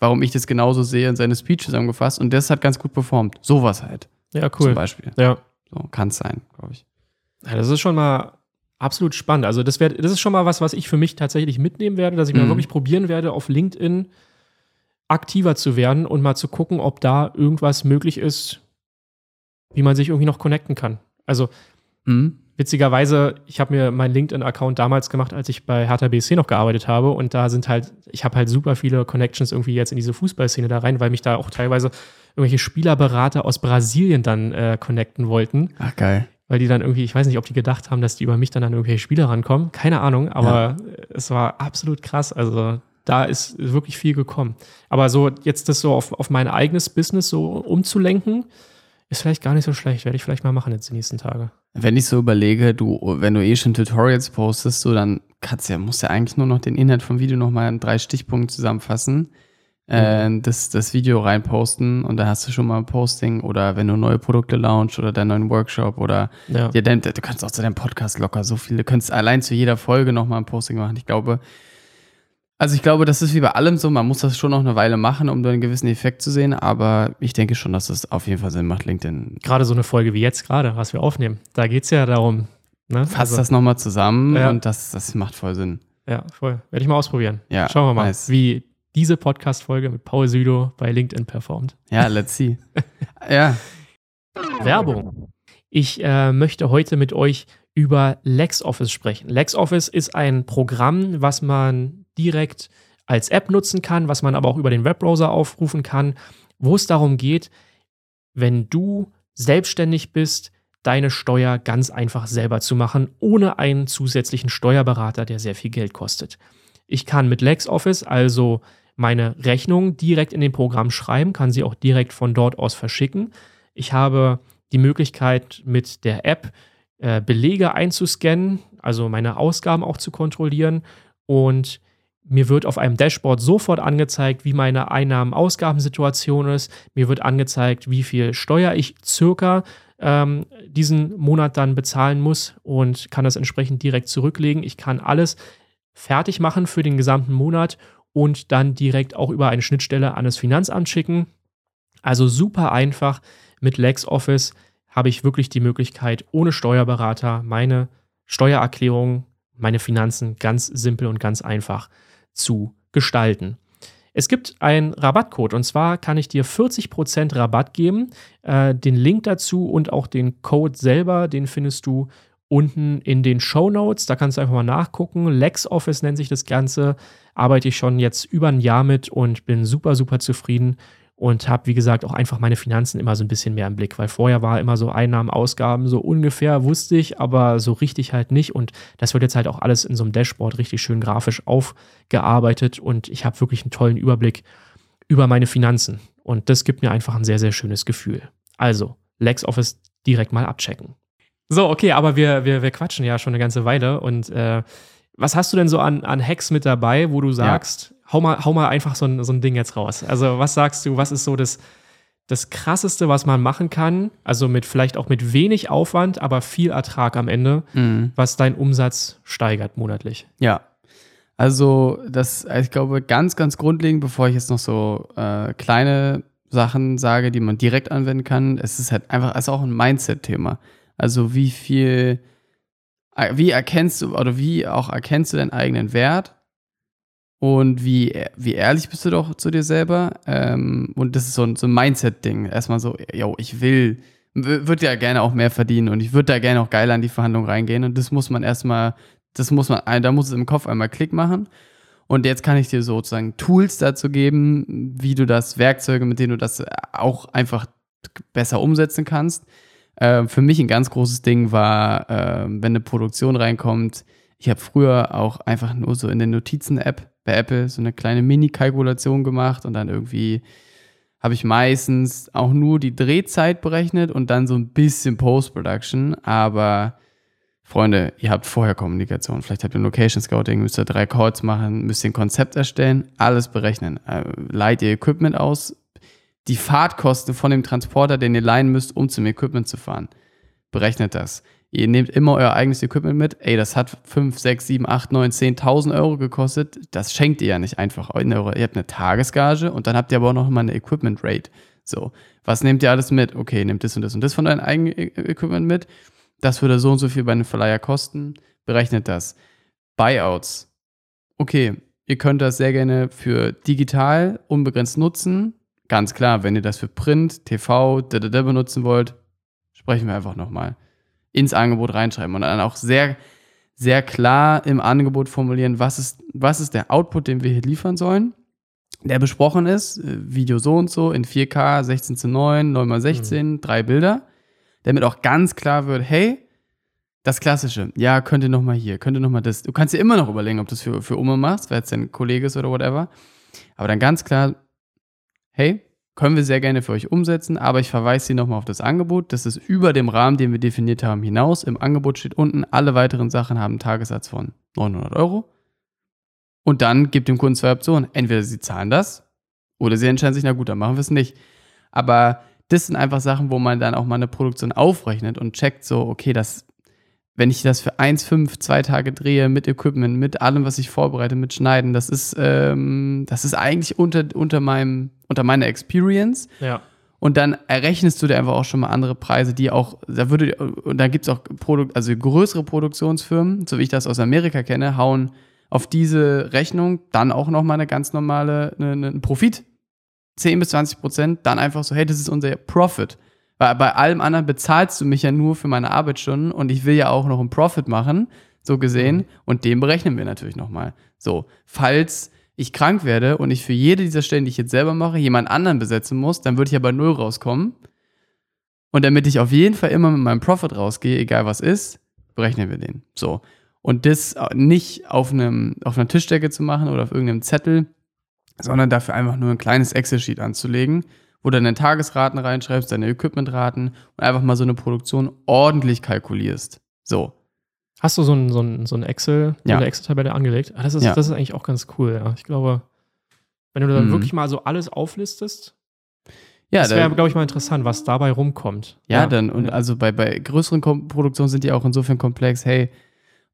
warum ich das genauso sehe und seine Speech zusammengefasst. Und das hat ganz gut performt. Sowas halt, Ja, zum cool. Beispiel. Ja. So kann es sein, glaube ich. Ja, das ist schon mal absolut spannend. Also das, wär, das ist schon mal was, was ich für mich tatsächlich mitnehmen werde, dass ich mal Mhm. wirklich probieren werde, auf LinkedIn aktiver zu werden und mal zu gucken, ob da irgendwas möglich ist, wie man sich irgendwie noch connecten kann. Also Mhm. witzigerweise, ich habe mir meinen LinkedIn-Account damals gemacht, als ich bei Hertha BSC noch gearbeitet habe. Und da sind halt, ich habe halt super viele Connections irgendwie jetzt in diese Fußballszene da rein, weil mich da auch teilweise irgendwelche Spielerberater aus Brasilien dann äh, connecten wollten. Ach, geil. Weil die dann irgendwie, ich weiß nicht, ob die gedacht haben, dass die über mich dann an irgendwelche Spieler rankommen. Keine Ahnung, aber es war absolut krass. Also da ist wirklich viel gekommen. Aber so jetzt das so auf, auf mein eigenes Business so umzulenken, ist vielleicht gar nicht so schlecht. Werde ich vielleicht mal machen jetzt die nächsten Tage. Wenn ich so überlege, du, wenn du eh schon Tutorials postest, so, dann kannst du ja, musst ja eigentlich nur noch den Inhalt vom Video nochmal in drei Stichpunkten zusammenfassen, äh, das, das Video reinposten und da hast du schon mal ein Posting oder wenn du neue Produkte launch oder deinen neuen Workshop oder Ja. ja, dein, du kannst auch zu deinem Podcast locker so viele, du könntest allein zu jeder Folge nochmal ein Posting machen. Ich glaube, also ich glaube, das ist wie bei allem so, man muss das schon noch eine Weile machen, um da einen gewissen Effekt zu sehen, aber ich denke schon, dass das auf jeden Fall Sinn macht, LinkedIn. Gerade so eine Folge wie jetzt gerade, was wir aufnehmen. Da geht es ja darum. Ne? Fass das nochmal zusammen Ja. und das, das macht voll Sinn. Ja, voll. Werde ich mal ausprobieren. Ja, Schauen wir mal, nice. wie diese Podcast-Folge mit Paul Südo bei LinkedIn performt. Ja, let's see. ja, Werbung. Ich äh, möchte heute mit euch über LexOffice sprechen. LexOffice ist ein Programm, was man direkt als App nutzen kann, was man aber auch über den Webbrowser aufrufen kann, wo es darum geht, wenn du selbstständig bist, deine Steuer ganz einfach selber zu machen, ohne einen zusätzlichen Steuerberater, der sehr viel Geld kostet. Ich kann mit LexOffice also meine Rechnung direkt in dem Programm schreiben, kann sie auch direkt von dort aus verschicken. Ich habe die Möglichkeit, mit der App äh, Belege einzuscannen, also meine Ausgaben auch zu kontrollieren. Und mir wird auf einem Dashboard sofort angezeigt, wie meine Einnahmen-Ausgabensituation ist. Mir wird angezeigt, wie viel Steuer ich circa ähm, diesen Monat dann bezahlen muss und kann das entsprechend direkt zurücklegen. Ich kann alles fertig machen für den gesamten Monat und dann direkt auch über eine Schnittstelle an das Finanzamt schicken. Also super einfach. Mit LexOffice habe ich wirklich die Möglichkeit, ohne Steuerberater meine Steuererklärung, meine Finanzen ganz simpel und ganz einfach zu gestalten. Es gibt einen Rabattcode und zwar kann ich dir 40% Rabatt geben. Äh, den Link dazu und auch den Code selber, den findest du unten in den Show Notes. Da kannst du einfach mal nachgucken. LexOffice nennt sich das Ganze. Arbeite ich schon jetzt über ein Jahr mit und bin super, super zufrieden und habe, wie gesagt, auch einfach meine Finanzen immer so ein bisschen mehr im Blick, weil vorher war immer so Einnahmen, Ausgaben, so ungefähr wusste ich, aber so richtig halt nicht. Und das wird jetzt halt auch alles in so einem Dashboard richtig schön grafisch aufgearbeitet und ich habe wirklich einen tollen Überblick über meine Finanzen. Und das gibt mir einfach ein sehr, sehr schönes Gefühl. Also, LexOffice direkt mal abchecken. So, okay, aber wir, wir, wir quatschen ja schon eine ganze Weile. Und äh, was hast du denn so an, an Hacks mit dabei, wo du sagst, hau, mal, hau mal einfach so ein, so ein Ding jetzt raus? Also, was sagst du, was ist so das, das Krasseste, was man machen kann? Also, mit vielleicht auch mit wenig Aufwand, aber viel Ertrag am Ende, Mhm. was deinen Umsatz steigert monatlich. Ja. Also, das, ich glaube, ganz, ganz grundlegend, bevor ich jetzt noch so äh, kleine Sachen sage, die man direkt anwenden kann, es ist halt einfach, es ist auch ein Mindset-Thema. Also, wie viel, äh, wie erkennst du oder wie auch erkennst du deinen eigenen Wert und wie, wie ehrlich bist du doch zu dir selber? Ähm, und das ist so ein, so ein Mindset-Ding. Erstmal so, yo, ich will, würde ja gerne auch mehr verdienen und ich würde da gerne auch geil an die Verhandlung reingehen und das muss man erstmal das muss man, da muss es im Kopf einmal Klick machen. Und jetzt kann ich dir sozusagen Tools dazu geben, wie du das, Werkzeuge, mit denen du das auch einfach besser umsetzen kannst. Ähm, für mich ein ganz großes Ding war, ähm, wenn eine Produktion reinkommt, ich habe früher auch einfach nur so in der Notizen-App bei Apple so eine kleine Mini-Kalkulation gemacht und dann irgendwie habe ich meistens auch nur die Drehzeit berechnet und dann so ein bisschen Post-Production, aber Freunde, ihr habt vorher Kommunikation. Vielleicht habt ihr Location Scouting, müsst ihr drei Calls machen, müsst ihr ein Konzept erstellen, alles berechnen. Äh, leiht ihr Equipment aus, die Fahrtkosten von dem Transporter, den ihr leihen müsst, um zum Equipment zu fahren. Berechnet das. Ihr nehmt immer euer eigenes Equipment mit. Ey, das hat 5, 6, 7, 8, 9, 10.000 Euro gekostet. Das schenkt ihr ja nicht einfach. in eure- Ihr habt eine Tagesgage und dann habt ihr aber auch noch mal eine Equipment Rate. So, was nehmt ihr alles mit? Okay, nehmt das und das und das von deinem eigenen E- Equipment mit. Das würde so und so viel bei einem Verleiher kosten. Berechnet das. Buyouts. Okay, ihr könnt das sehr gerne für digital unbegrenzt nutzen. Ganz klar, wenn ihr das für Print, TV, da benutzen wollt, sprechen wir einfach nochmal ins Angebot reinschreiben und dann auch sehr, sehr klar im Angebot formulieren, was ist, was ist der Output, den wir hier liefern sollen, der besprochen ist, äh, Video so und so in 4K, 16 zu 9, 9 x 16, mhm. drei Bilder, damit auch ganz klar wird, hey, das Klassische, ja, könnte noch mal hier, könnte noch mal das. Du kannst dir immer noch überlegen, ob du es für, für Oma machst, weil es dein Kollege ist oder whatever. Aber dann ganz klar, hey, können wir sehr gerne für euch umsetzen, aber ich verweise Sie nochmal auf das Angebot. Das ist über dem Rahmen, den wir definiert haben, hinaus. Im Angebot steht unten, alle weiteren Sachen haben einen Tagessatz von 900 Euro. Und dann gibt dem Kunden zwei Optionen. Entweder Sie zahlen das oder Sie entscheiden sich, na gut, dann machen wir es nicht. Aber das sind einfach Sachen, wo man dann auch mal eine Produktion aufrechnet und checkt so, okay, das wenn ich das für 1,5, zwei Tage drehe, mit Equipment, mit allem, was ich vorbereite, mit Schneiden, das ist, ähm, das ist eigentlich unter, unter, meinem, unter meiner Experience. Ja. Und dann errechnest du dir einfach auch schon mal andere Preise, die auch, da würde, und da gibt es auch Produkt, also größere Produktionsfirmen, so wie ich das aus Amerika kenne, hauen auf diese Rechnung dann auch nochmal eine ganz normale, eine, einen Profit. 10 bis 20 Prozent, dann einfach so, hey, das ist unser Profit. Weil bei allem anderen bezahlst du mich ja nur für meine Arbeitsstunden und ich will ja auch noch einen Profit machen, so gesehen. Mhm. Und den berechnen wir natürlich nochmal. So, falls ich krank werde und ich für jede dieser Stellen, die ich jetzt selber mache, jemand anderen besetzen muss, dann würde ich ja bei Null rauskommen. Und damit ich auf jeden Fall immer mit meinem Profit rausgehe, egal was ist, berechnen wir den. So. Und das nicht auf, einem, auf einer Tischdecke zu machen oder auf irgendeinem Zettel, sondern dafür einfach nur ein kleines Excel-Sheet anzulegen wo du deine Tagesraten reinschreibst, deine Equipmentraten und einfach mal so eine Produktion ordentlich kalkulierst. So. Hast du so ein, so ein, so ein Excel, ja. eine Excel-Tabelle angelegt? Ah, das, ist, ja. das ist eigentlich auch ganz cool, ja. Ich glaube, wenn du dann mhm. wirklich mal so alles auflistest, ja, das wäre, glaube ich, mal interessant, was dabei rumkommt. Ja, ja. dann, und also bei, bei größeren Produktionen sind die auch insofern komplex, hey,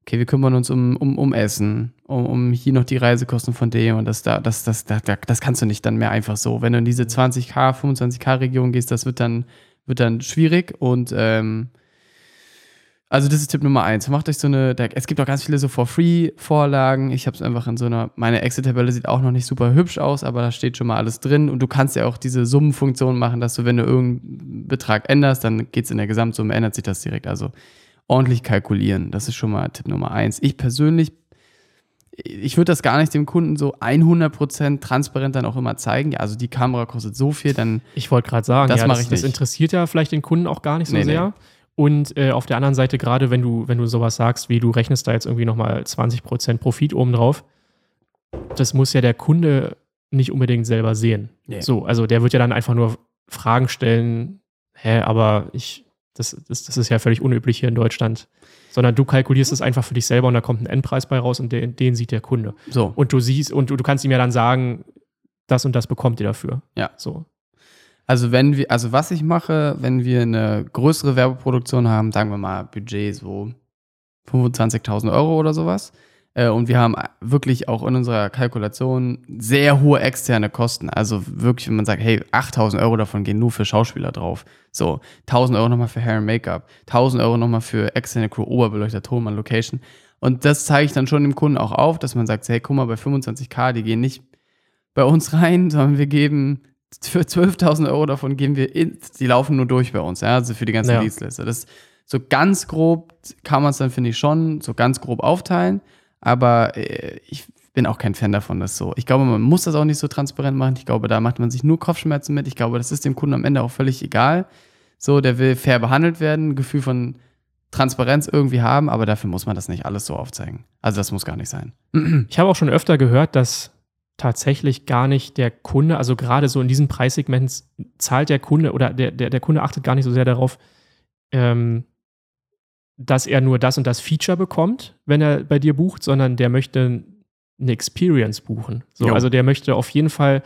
okay, wir kümmern uns um, um, um Essen, um, um hier noch die Reisekosten von dem und das da, das, das, das, das kannst du nicht dann mehr einfach so. Wenn du in diese 20k, 25k Region gehst, das wird dann, wird dann schwierig und ähm, also das ist Tipp Nummer eins. Macht euch so eine, da, es gibt auch ganz viele so For-Free-Vorlagen. Ich habe es einfach in so einer, meine Excel-Tabelle sieht auch noch nicht super hübsch aus, aber da steht schon mal alles drin und du kannst ja auch diese Summenfunktion machen, dass du, wenn du irgendeinen Betrag änderst, dann geht es in der Gesamtsumme, ändert sich das direkt. Also ordentlich kalkulieren. Das ist schon mal Tipp Nummer eins. Ich persönlich, ich würde das gar nicht dem Kunden so 100% transparent dann auch immer zeigen. Ja, also die Kamera kostet so viel, dann. Ich wollte gerade sagen, das, ja, das, das, interessiert ja vielleicht den Kunden auch gar nicht so nee, sehr. Nee. Und äh, auf der anderen Seite, gerade wenn du, wenn du sowas sagst, wie du rechnest da jetzt irgendwie nochmal 20% Profit obendrauf, das muss ja der Kunde nicht unbedingt selber sehen. Nee. So, also der wird ja dann einfach nur Fragen stellen, hä, aber ich das, das, das ist ja völlig unüblich hier in Deutschland. Sondern du kalkulierst es einfach für dich selber und da kommt ein Endpreis bei raus und den, den sieht der Kunde. So. Und du siehst, und du, du kannst ihm ja dann sagen, das und das bekommt ihr dafür. Ja. So. Also wenn wir, also was ich mache, wenn wir eine größere Werbeproduktion haben, sagen wir mal Budget so 25.000 Euro oder sowas, und wir haben wirklich auch in unserer Kalkulation sehr hohe externe Kosten. Also wirklich, wenn man sagt, hey, 8000 Euro davon gehen nur für Schauspieler drauf. So, 1000 Euro nochmal für Hair und Make-up, 1000 Euro nochmal für externe Crew, Oberbeleuchter, Ton, Location. Und das zeige ich dann schon dem Kunden auch auf, dass man sagt, hey, guck mal, bei 25k, die gehen nicht bei uns rein, sondern wir geben für 12.000 Euro davon geben wir, in, die laufen nur durch bei uns, ja, also für die ganzen ja. Dienstleister. Das so ganz grob kann man es dann, finde ich, schon so ganz grob aufteilen. Aber äh, ich bin auch kein Fan davon, das so. Ich glaube, man muss das auch nicht so transparent machen. Ich glaube, da macht man sich nur Kopfschmerzen mit. Ich glaube, das ist dem Kunden am Ende auch völlig egal. So, der will fair behandelt werden, Gefühl von Transparenz irgendwie haben, aber dafür muss man das nicht alles so aufzeigen. Also das muss gar nicht sein. Ich habe auch schon öfter gehört, dass tatsächlich gar nicht der Kunde, also gerade so in diesem Preissegment zahlt der Kunde oder der, der, der Kunde achtet gar nicht so sehr darauf, ähm, dass er nur das und das Feature bekommt, wenn er bei dir bucht, sondern der möchte eine Experience buchen. So, also der möchte auf jeden Fall,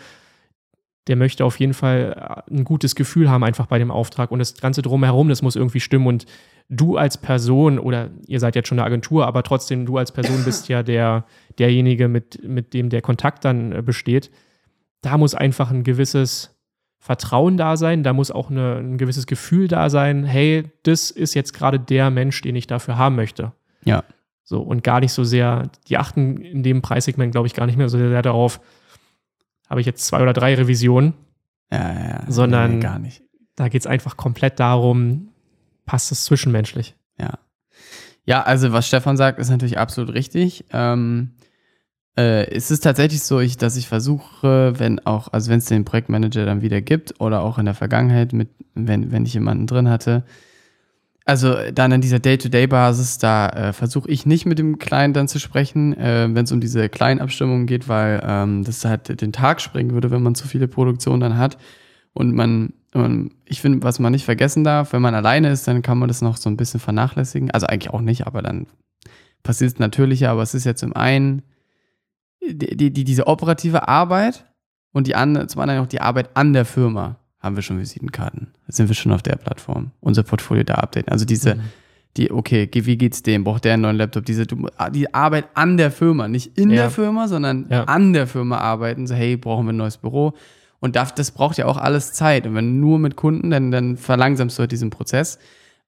der möchte auf jeden Fall ein gutes Gefühl haben einfach bei dem Auftrag und das Ganze drumherum, das muss irgendwie stimmen und du als Person oder ihr seid jetzt schon eine Agentur, aber trotzdem du als Person bist ja der, derjenige, mit, mit dem der Kontakt dann äh, besteht. Da muss einfach ein gewisses Vertrauen da sein, da muss auch eine, ein gewisses Gefühl da sein, hey, das ist jetzt gerade der Mensch, den ich dafür haben möchte. Ja. So, und gar nicht so sehr, die achten in dem Preissegment, glaube ich, gar nicht mehr so sehr darauf, habe ich jetzt zwei oder drei Revisionen, Ja, ja, ja. Sondern- Nee, gar nicht. da geht es einfach komplett darum, passt es zwischenmenschlich. Ja. Ja, also was Stefan sagt, ist natürlich absolut richtig. Ähm, äh, es ist tatsächlich so, ich, dass ich versuche, wenn auch, also wenn es den Projektmanager dann wieder gibt oder auch in der Vergangenheit, mit, wenn, wenn ich jemanden drin hatte, also dann an dieser Day-to-Day-Basis, da äh, versuche ich nicht mit dem Client dann zu sprechen, äh, wenn es um diese kleinen Abstimmungen geht, weil ähm, das halt den Tag springen würde, wenn man zu viele Produktionen dann hat. Und man, man ich finde, was man nicht vergessen darf, wenn man alleine ist, dann kann man das noch so ein bisschen vernachlässigen. Also eigentlich auch nicht, aber dann passiert es natürlicher. Aber es ist ja zum einen die, die, die, diese operative Arbeit und die andere, zum anderen auch die Arbeit an der Firma. Haben wir schon Visitenkarten? Sind wir schon auf der Plattform? Unser Portfolio da updaten. Also diese, Mhm. die, okay, wie geht's dem? Braucht der einen neuen Laptop? Diese, du- die Arbeit an der Firma, nicht in Ja. der Firma, sondern Ja. an der Firma arbeiten. So, hey, brauchen wir ein neues Büro? Und das, das braucht ja auch alles Zeit. Und wenn nur mit Kunden, dann, dann verlangsamst du halt diesen Prozess.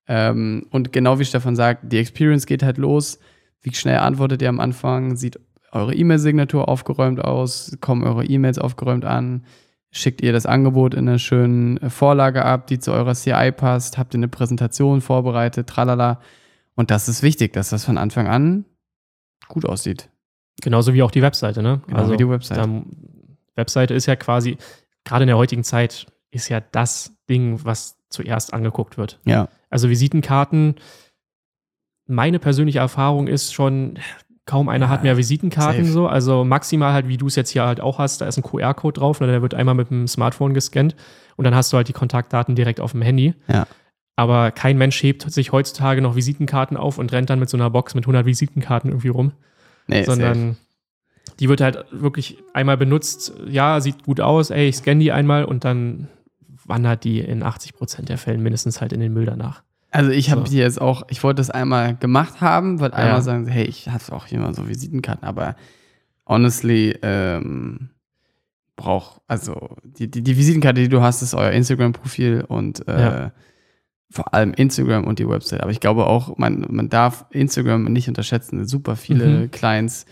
Ähm, und genau wie Stefan sagt, die Experience geht halt los. Wie schnell antwortet ihr am Anfang? Sieht eure E-Mail-Signatur aufgeräumt aus? Kommen eure E-Mails aufgeräumt an? Schickt ihr das Angebot in einer schönen Vorlage ab, die zu eurer CI passt? Habt ihr eine Präsentation vorbereitet? Tralala. Und das ist wichtig, dass das von Anfang an gut aussieht. Genauso wie auch die Webseite, ne? Genau wie die Webseite. Da, Webseite ist ja quasi, gerade in der heutigen Zeit, ist ja das Ding, was zuerst angeguckt wird. Ja. Also Visitenkarten, meine persönliche Erfahrung ist schon, kaum einer Ja, hat mehr Visitenkarten safe. so. Also maximal halt, wie du es jetzt hier halt auch hast, da ist ein QR-Code drauf, ne, der wird einmal mit dem Smartphone gescannt und dann hast du halt die Kontaktdaten direkt auf dem Handy. Ja. Aber kein Mensch hebt sich heutzutage noch Visitenkarten auf und rennt dann mit so einer Box mit 100 Visitenkarten irgendwie rum Nee, safe. sondern die wird halt wirklich einmal benutzt, ja, sieht gut aus, ey, ich scanne die einmal und dann wandert die in 80 Prozent der Fällen mindestens halt in den Müll danach. Also ich habe So. die jetzt auch, ich wollte das einmal gemacht haben, wollte einmal Ja. sagen, hey, ich hatte auch hier mal so Visitenkarten, aber honestly, ähm, brauch, also die, die, die Visitenkarte, die du hast, ist euer Instagram-Profil und äh, Ja. vor allem Instagram und die Website. Aber ich glaube auch, man, man darf Instagram nicht unterschätzen. Super viele Mhm. Clients.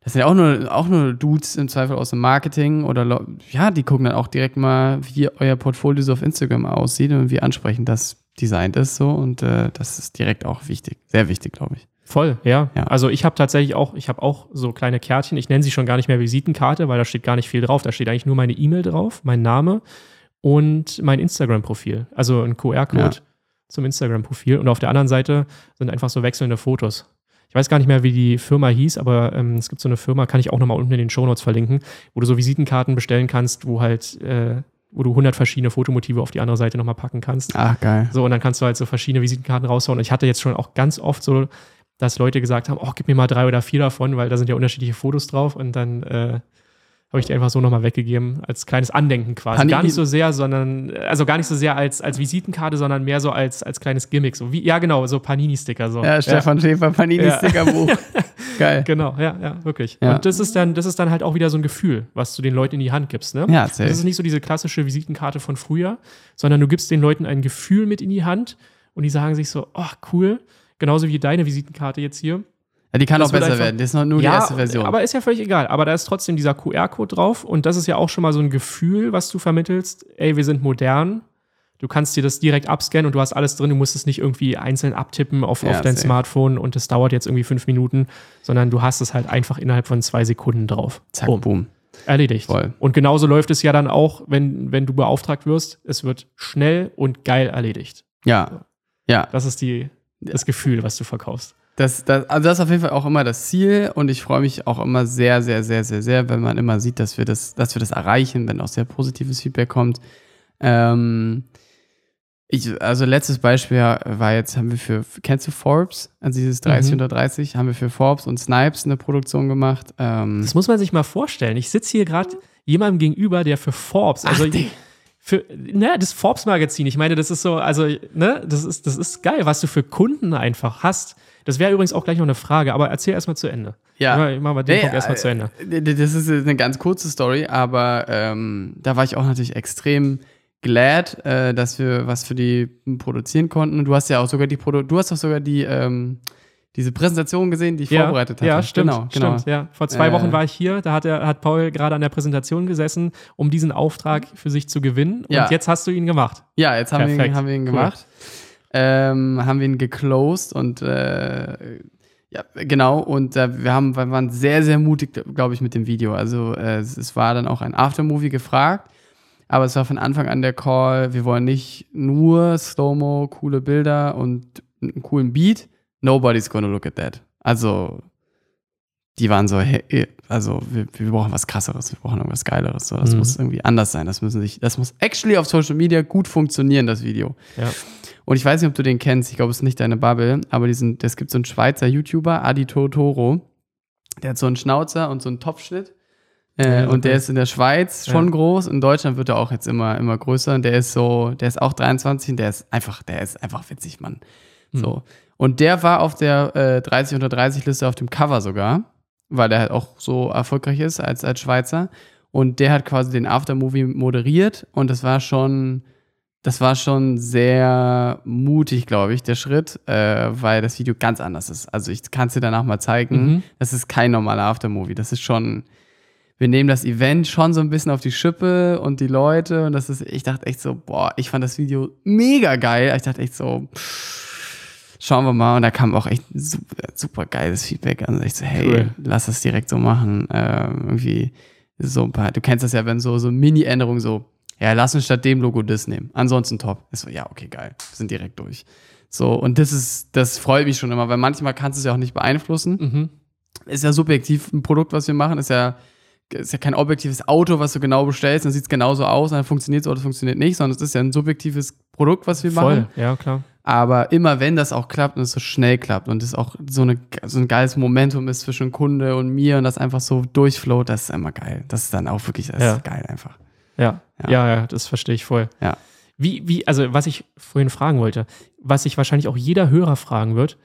Das sind ja auch nur, auch nur Dudes im Zweifel aus dem Marketing oder ja, die gucken dann auch direkt mal, wie euer Portfolio so auf Instagram aussieht und wie ansprechend das designt ist so und äh, das ist direkt auch wichtig, sehr wichtig, glaube ich. Voll, ja. Ja. Also ich habe tatsächlich auch, ich habe auch so kleine Kärtchen. Ich nenne sie schon gar nicht mehr Visitenkarte, weil da steht gar nicht viel drauf. Da steht eigentlich nur meine E-Mail drauf, mein Name und mein Instagram-Profil. Also ein QR-Code Ja. zum Instagram-Profil. Und auf der anderen Seite sind einfach so wechselnde Fotos. Ich weiß gar nicht mehr, wie die Firma hieß, aber ähm, es gibt so eine Firma, kann ich auch nochmal unten in den Shownotes verlinken, wo du so Visitenkarten bestellen kannst, wo halt, äh, wo du 100 verschiedene Fotomotive auf die andere Seite nochmal packen kannst. Ach, geil. So, und dann kannst du halt so verschiedene Visitenkarten raushauen. Und ich hatte jetzt schon auch ganz oft so, dass Leute gesagt haben, oh, gib mir mal drei oder vier davon, weil da sind ja unterschiedliche Fotos drauf. Und dann äh, habe ich die einfach so nochmal weggegeben, als kleines Andenken quasi. Panini- Gar nicht so sehr, sondern, also gar nicht so sehr als, als Visitenkarte, sondern mehr so als, als kleines Gimmick. So wie, ja, genau, so Panini-Sticker. So. Ja, Stefan Schäfer, Panini-Stickerbuch. Geil. Genau, ja, ja, wirklich. Ja. Und das ist dann, das ist dann halt auch wieder so ein Gefühl, was du den Leuten in die Hand gibst, ne? Ja, Das ist safe. nicht so diese klassische Visitenkarte von früher, sondern du gibst den Leuten ein Gefühl mit in die Hand und die sagen sich so, oh, cool. Genauso wie deine Visitenkarte jetzt hier. Ja, die kann das auch besser werden. Das ist noch nur die erste Version. aber ist ja völlig egal. Aber da ist trotzdem dieser QR-Code drauf und das ist ja auch schon mal so ein Gefühl, was du vermittelst. Ey, wir sind modern. Du kannst dir das direkt abscannen und du hast alles drin. Du musst es nicht irgendwie einzeln abtippen auf, Ja, auf dein safe. Smartphone und das dauert jetzt irgendwie fünf Minuten, sondern du hast es halt einfach innerhalb von zwei Sekunden drauf. Zack, Boom. boom. Erledigt. Voll. Und genauso läuft es ja dann auch, wenn, wenn du beauftragt wirst. Es wird schnell und geil erledigt. Ja. Ja. Das ist die, das Gefühl, was du verkaufst. Das, das, also das ist auf jeden Fall auch immer das Ziel und ich freue mich auch immer sehr, sehr, sehr, sehr, sehr, wenn man immer sieht, dass wir das, dass wir das erreichen, wenn auch sehr positives Feedback kommt. Ähm, ich, also letztes Beispiel war jetzt, haben wir für, kennst du Forbes? Also dieses 30 Mhm. unter 30, haben wir für Forbes und Snipes eine Produktion gemacht. Ähm, Das muss man sich mal vorstellen. Ich sitze hier gerade jemandem gegenüber, der für Forbes, also Ach, für ne, das Forbes-Magazin, ich meine, das ist so, also, ne, das ist, das ist geil, was du für Kunden einfach hast. Das wäre übrigens auch gleich noch eine Frage, aber erzähl erstmal zu Ende. Ja. Mach- Mach mal den Nee, Punkt erstmal äh, zu Ende. Das ist eine ganz kurze Story, aber ähm, da war ich auch natürlich extrem glad, äh, dass wir was für die produzieren konnten. Du hast ja auch sogar die Produ du hast auch sogar die, ähm, diese Präsentation gesehen, die ich ja, vorbereitet hatte. Ja, stimmt. Genau, genau. Stimmt, ja. Vor zwei Äh. Wochen war ich hier, da hat, er, hat Paul gerade an der Präsentation gesessen, um diesen Auftrag für sich zu gewinnen. Und Ja. jetzt hast du ihn gemacht. Ja, jetzt haben wir, ihn, haben wir ihn Cool. gemacht. Ähm, haben wir ihn geclosed und äh, ja, genau. Und äh, wir, haben, wir waren sehr, sehr mutig, glaube ich, mit dem Video. Also äh, es, es war dann auch ein Aftermovie gefragt, aber es war von Anfang an der Call, wir wollen nicht nur Slow-Mo, coole Bilder und einen coolen Beat. Nobody's gonna look at that. Also die waren so, hey, also wir, wir brauchen was krasseres, wir brauchen irgendwas Geileres. So, das Mhm. muss irgendwie anders sein. Das müssen sich, das muss actually auf Social Media gut funktionieren, das Video. Ja. Und ich weiß nicht, ob du den kennst, ich glaube, es ist nicht deine Bubble, aber diesen, es gibt so einen Schweizer YouTuber, Adi Totoro, der hat so einen Schnauzer und so einen Topfschnitt. Äh, Ja, okay. Und der ist in der Schweiz schon Ja. groß, in Deutschland wird er auch jetzt immer, immer größer. Und der ist so, der ist auch 23 und der ist einfach, der ist einfach witzig, Mann. Hm. So. Und der war auf der äh, 30 unter 30 Liste auf dem Cover sogar, weil der halt auch so erfolgreich ist als, als Schweizer. Und der hat quasi den Aftermovie moderiert und das war schon, das war schon sehr mutig, glaube ich, der Schritt, äh, weil das Video ganz anders ist. Also ich kann es dir danach mal zeigen. Mhm. Das ist kein normaler Aftermovie. Das ist schon, wir nehmen das Event schon so ein bisschen auf die Schippe und die Leute und das ist, ich dachte echt so, boah, ich fand das Video mega geil. Ich dachte echt so, pff, schauen wir mal und da kam auch echt super, super geiles Feedback. Also ich so, hey, Cool. lass das direkt so machen. Ähm, irgendwie so ein paar, du kennst das ja, wenn so, so Mini-Änderungen so, ja, lass uns statt dem Logo das nehmen. Ansonsten top. Ich so, ja, okay, geil. Wir sind direkt durch. So, und das ist, das freut mich schon immer, weil manchmal kannst du es ja auch nicht beeinflussen Mhm. ist ja subjektiv ein Produkt, was wir machen, ist ja, ist ja kein objektives Auto, was du genau bestellst, dann sieht es genauso aus, dann funktioniert es oder es funktioniert nicht, sondern es ist ja ein subjektives Produkt, was wir Voll, machen. ja, klar. Aber immer wenn das auch klappt und es so schnell klappt und es auch so, eine, so ein geiles Momentum ist zwischen Kunde und mir und das einfach so durchflowt, das ist immer geil. Das ist dann auch wirklich, das Ja. geil einfach. Ja, Ja. ja, ja, das verstehe ich voll. Ja. Wie, wie, also was ich vorhin fragen wollte, was sich wahrscheinlich auch jeder Hörer fragen wird,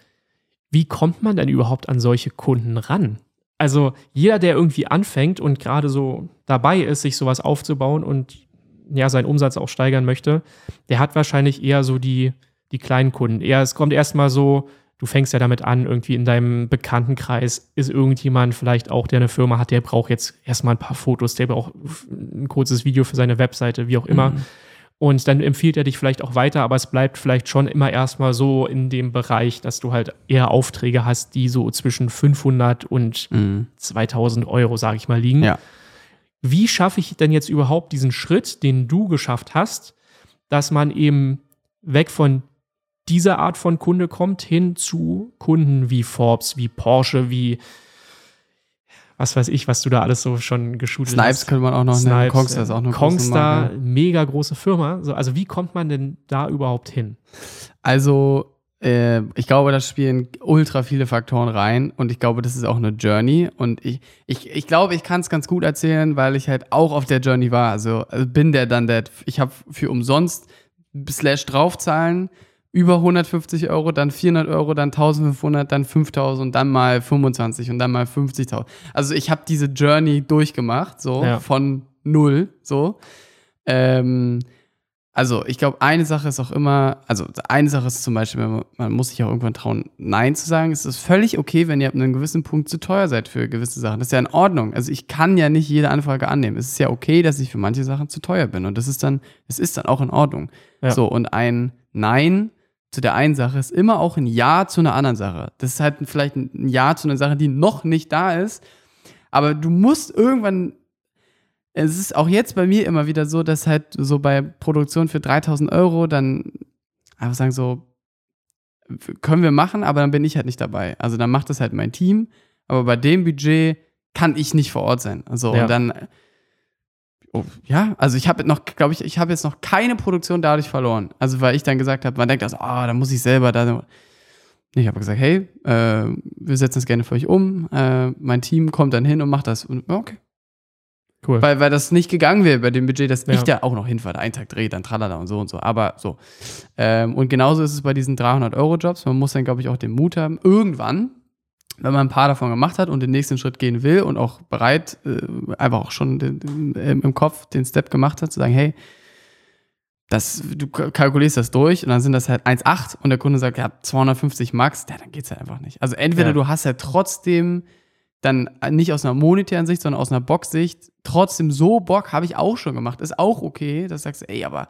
wie kommt man denn überhaupt an solche Kunden ran? Also jeder, der irgendwie anfängt und gerade so dabei ist, sich sowas aufzubauen und ja, seinen Umsatz auch steigern möchte, der hat wahrscheinlich eher so die, die kleinen Kunden. Eher, es kommt erstmal so, du fängst ja damit an, irgendwie in deinem Bekanntenkreis ist irgendjemand vielleicht auch, der eine Firma hat, der braucht jetzt erstmal ein paar Fotos, der braucht ein kurzes Video für seine Webseite, wie auch immer. Mhm. Und dann empfiehlt er dich vielleicht auch weiter, aber es bleibt vielleicht schon immer erstmal so in dem Bereich, dass du halt eher Aufträge hast, die so zwischen 500 und Mhm. 2000 Euro, sage ich mal, liegen. Ja. Wie schaffe ich denn jetzt überhaupt diesen Schritt, den du geschafft hast, dass man eben weg von dieser Art von Kunde kommt, hin zu Kunden wie Forbes, wie Porsche, wie was weiß ich, was du da alles so schon Snipes hast. könnte man auch noch nennen. Snipes, Kongstar ist auch noch Kongstar, mega große Firma. So, also wie kommt man denn da überhaupt hin? Also, äh, ich glaube, da spielen ultra viele Faktoren rein und ich glaube, das ist auch eine Journey. Und ich, ich, ich glaube, ich kann es ganz gut erzählen, weil ich halt auch auf der Journey war. Also, also bin der dann der, ich habe für umsonst slash draufzahlen über 150 Euro, dann 400 Euro, dann 1500, dann 5000 und dann mal 25 und dann mal 50.000. Also ich habe diese Journey durchgemacht, so Ja. von null, so. Ähm, also ich glaube, eine Sache ist auch immer, also eine Sache ist zum Beispiel, man, man muss sich auch irgendwann trauen, Nein zu sagen. Es ist völlig okay, wenn ihr ab einem gewissen Punkt zu teuer seid für gewisse Sachen. Das ist ja in Ordnung. Also ich kann ja nicht jede Anfrage annehmen. Es ist ja okay, dass ich für manche Sachen zu teuer bin. Und das ist dann, es ist dann auch in Ordnung. Ja. So, und ein Nein zu der einen Sache ist immer auch ein Ja zu einer anderen Sache. Das ist halt vielleicht ein Ja zu einer Sache, die noch nicht da ist. Aber du musst irgendwann es ist auch jetzt bei mir immer wieder so, dass halt so bei Produktion für 3000 Euro dann einfach sagen so, können wir machen, aber dann bin ich halt nicht dabei. Also dann macht das halt mein Team, aber bei dem Budget kann ich nicht vor Ort sein. Also Ja. und dann, oh, ja, also ich habe noch, glaube ich, ich habe jetzt noch keine Produktion dadurch verloren. Also weil ich dann gesagt habe, man denkt also, ah, da muss ich selber da. Ich habe gesagt, hey, äh, wir setzen das gerne für euch um. Äh, mein Team kommt dann hin und macht das. Und, okay, Cool. weil, weil das nicht gegangen wäre bei dem Budget, dass Ja. ich da auch noch hinfahre, einen Tag drehe, dann tralala und so und so. Aber so. Ähm, und genauso ist es bei diesen 300-Euro-Jobs. Man muss dann, glaube ich, auch den Mut haben, irgendwann, wenn man ein paar davon gemacht hat und den nächsten Schritt gehen will und auch bereit, äh, einfach auch schon den, den, im im Kopf den Step gemacht hat, zu sagen, hey, das, du kalkulierst das durch und dann sind das halt 1,8 und der Kunde sagt, ja, 250 Max, ja, dann geht's ja einfach nicht. Also entweder Ja. du hast ja trotzdem dann nicht aus einer monetären Sicht, sondern aus einer Box-Sicht trotzdem so Bock, habe ich auch schon gemacht, ist auch okay, dass du sagst, ey, aber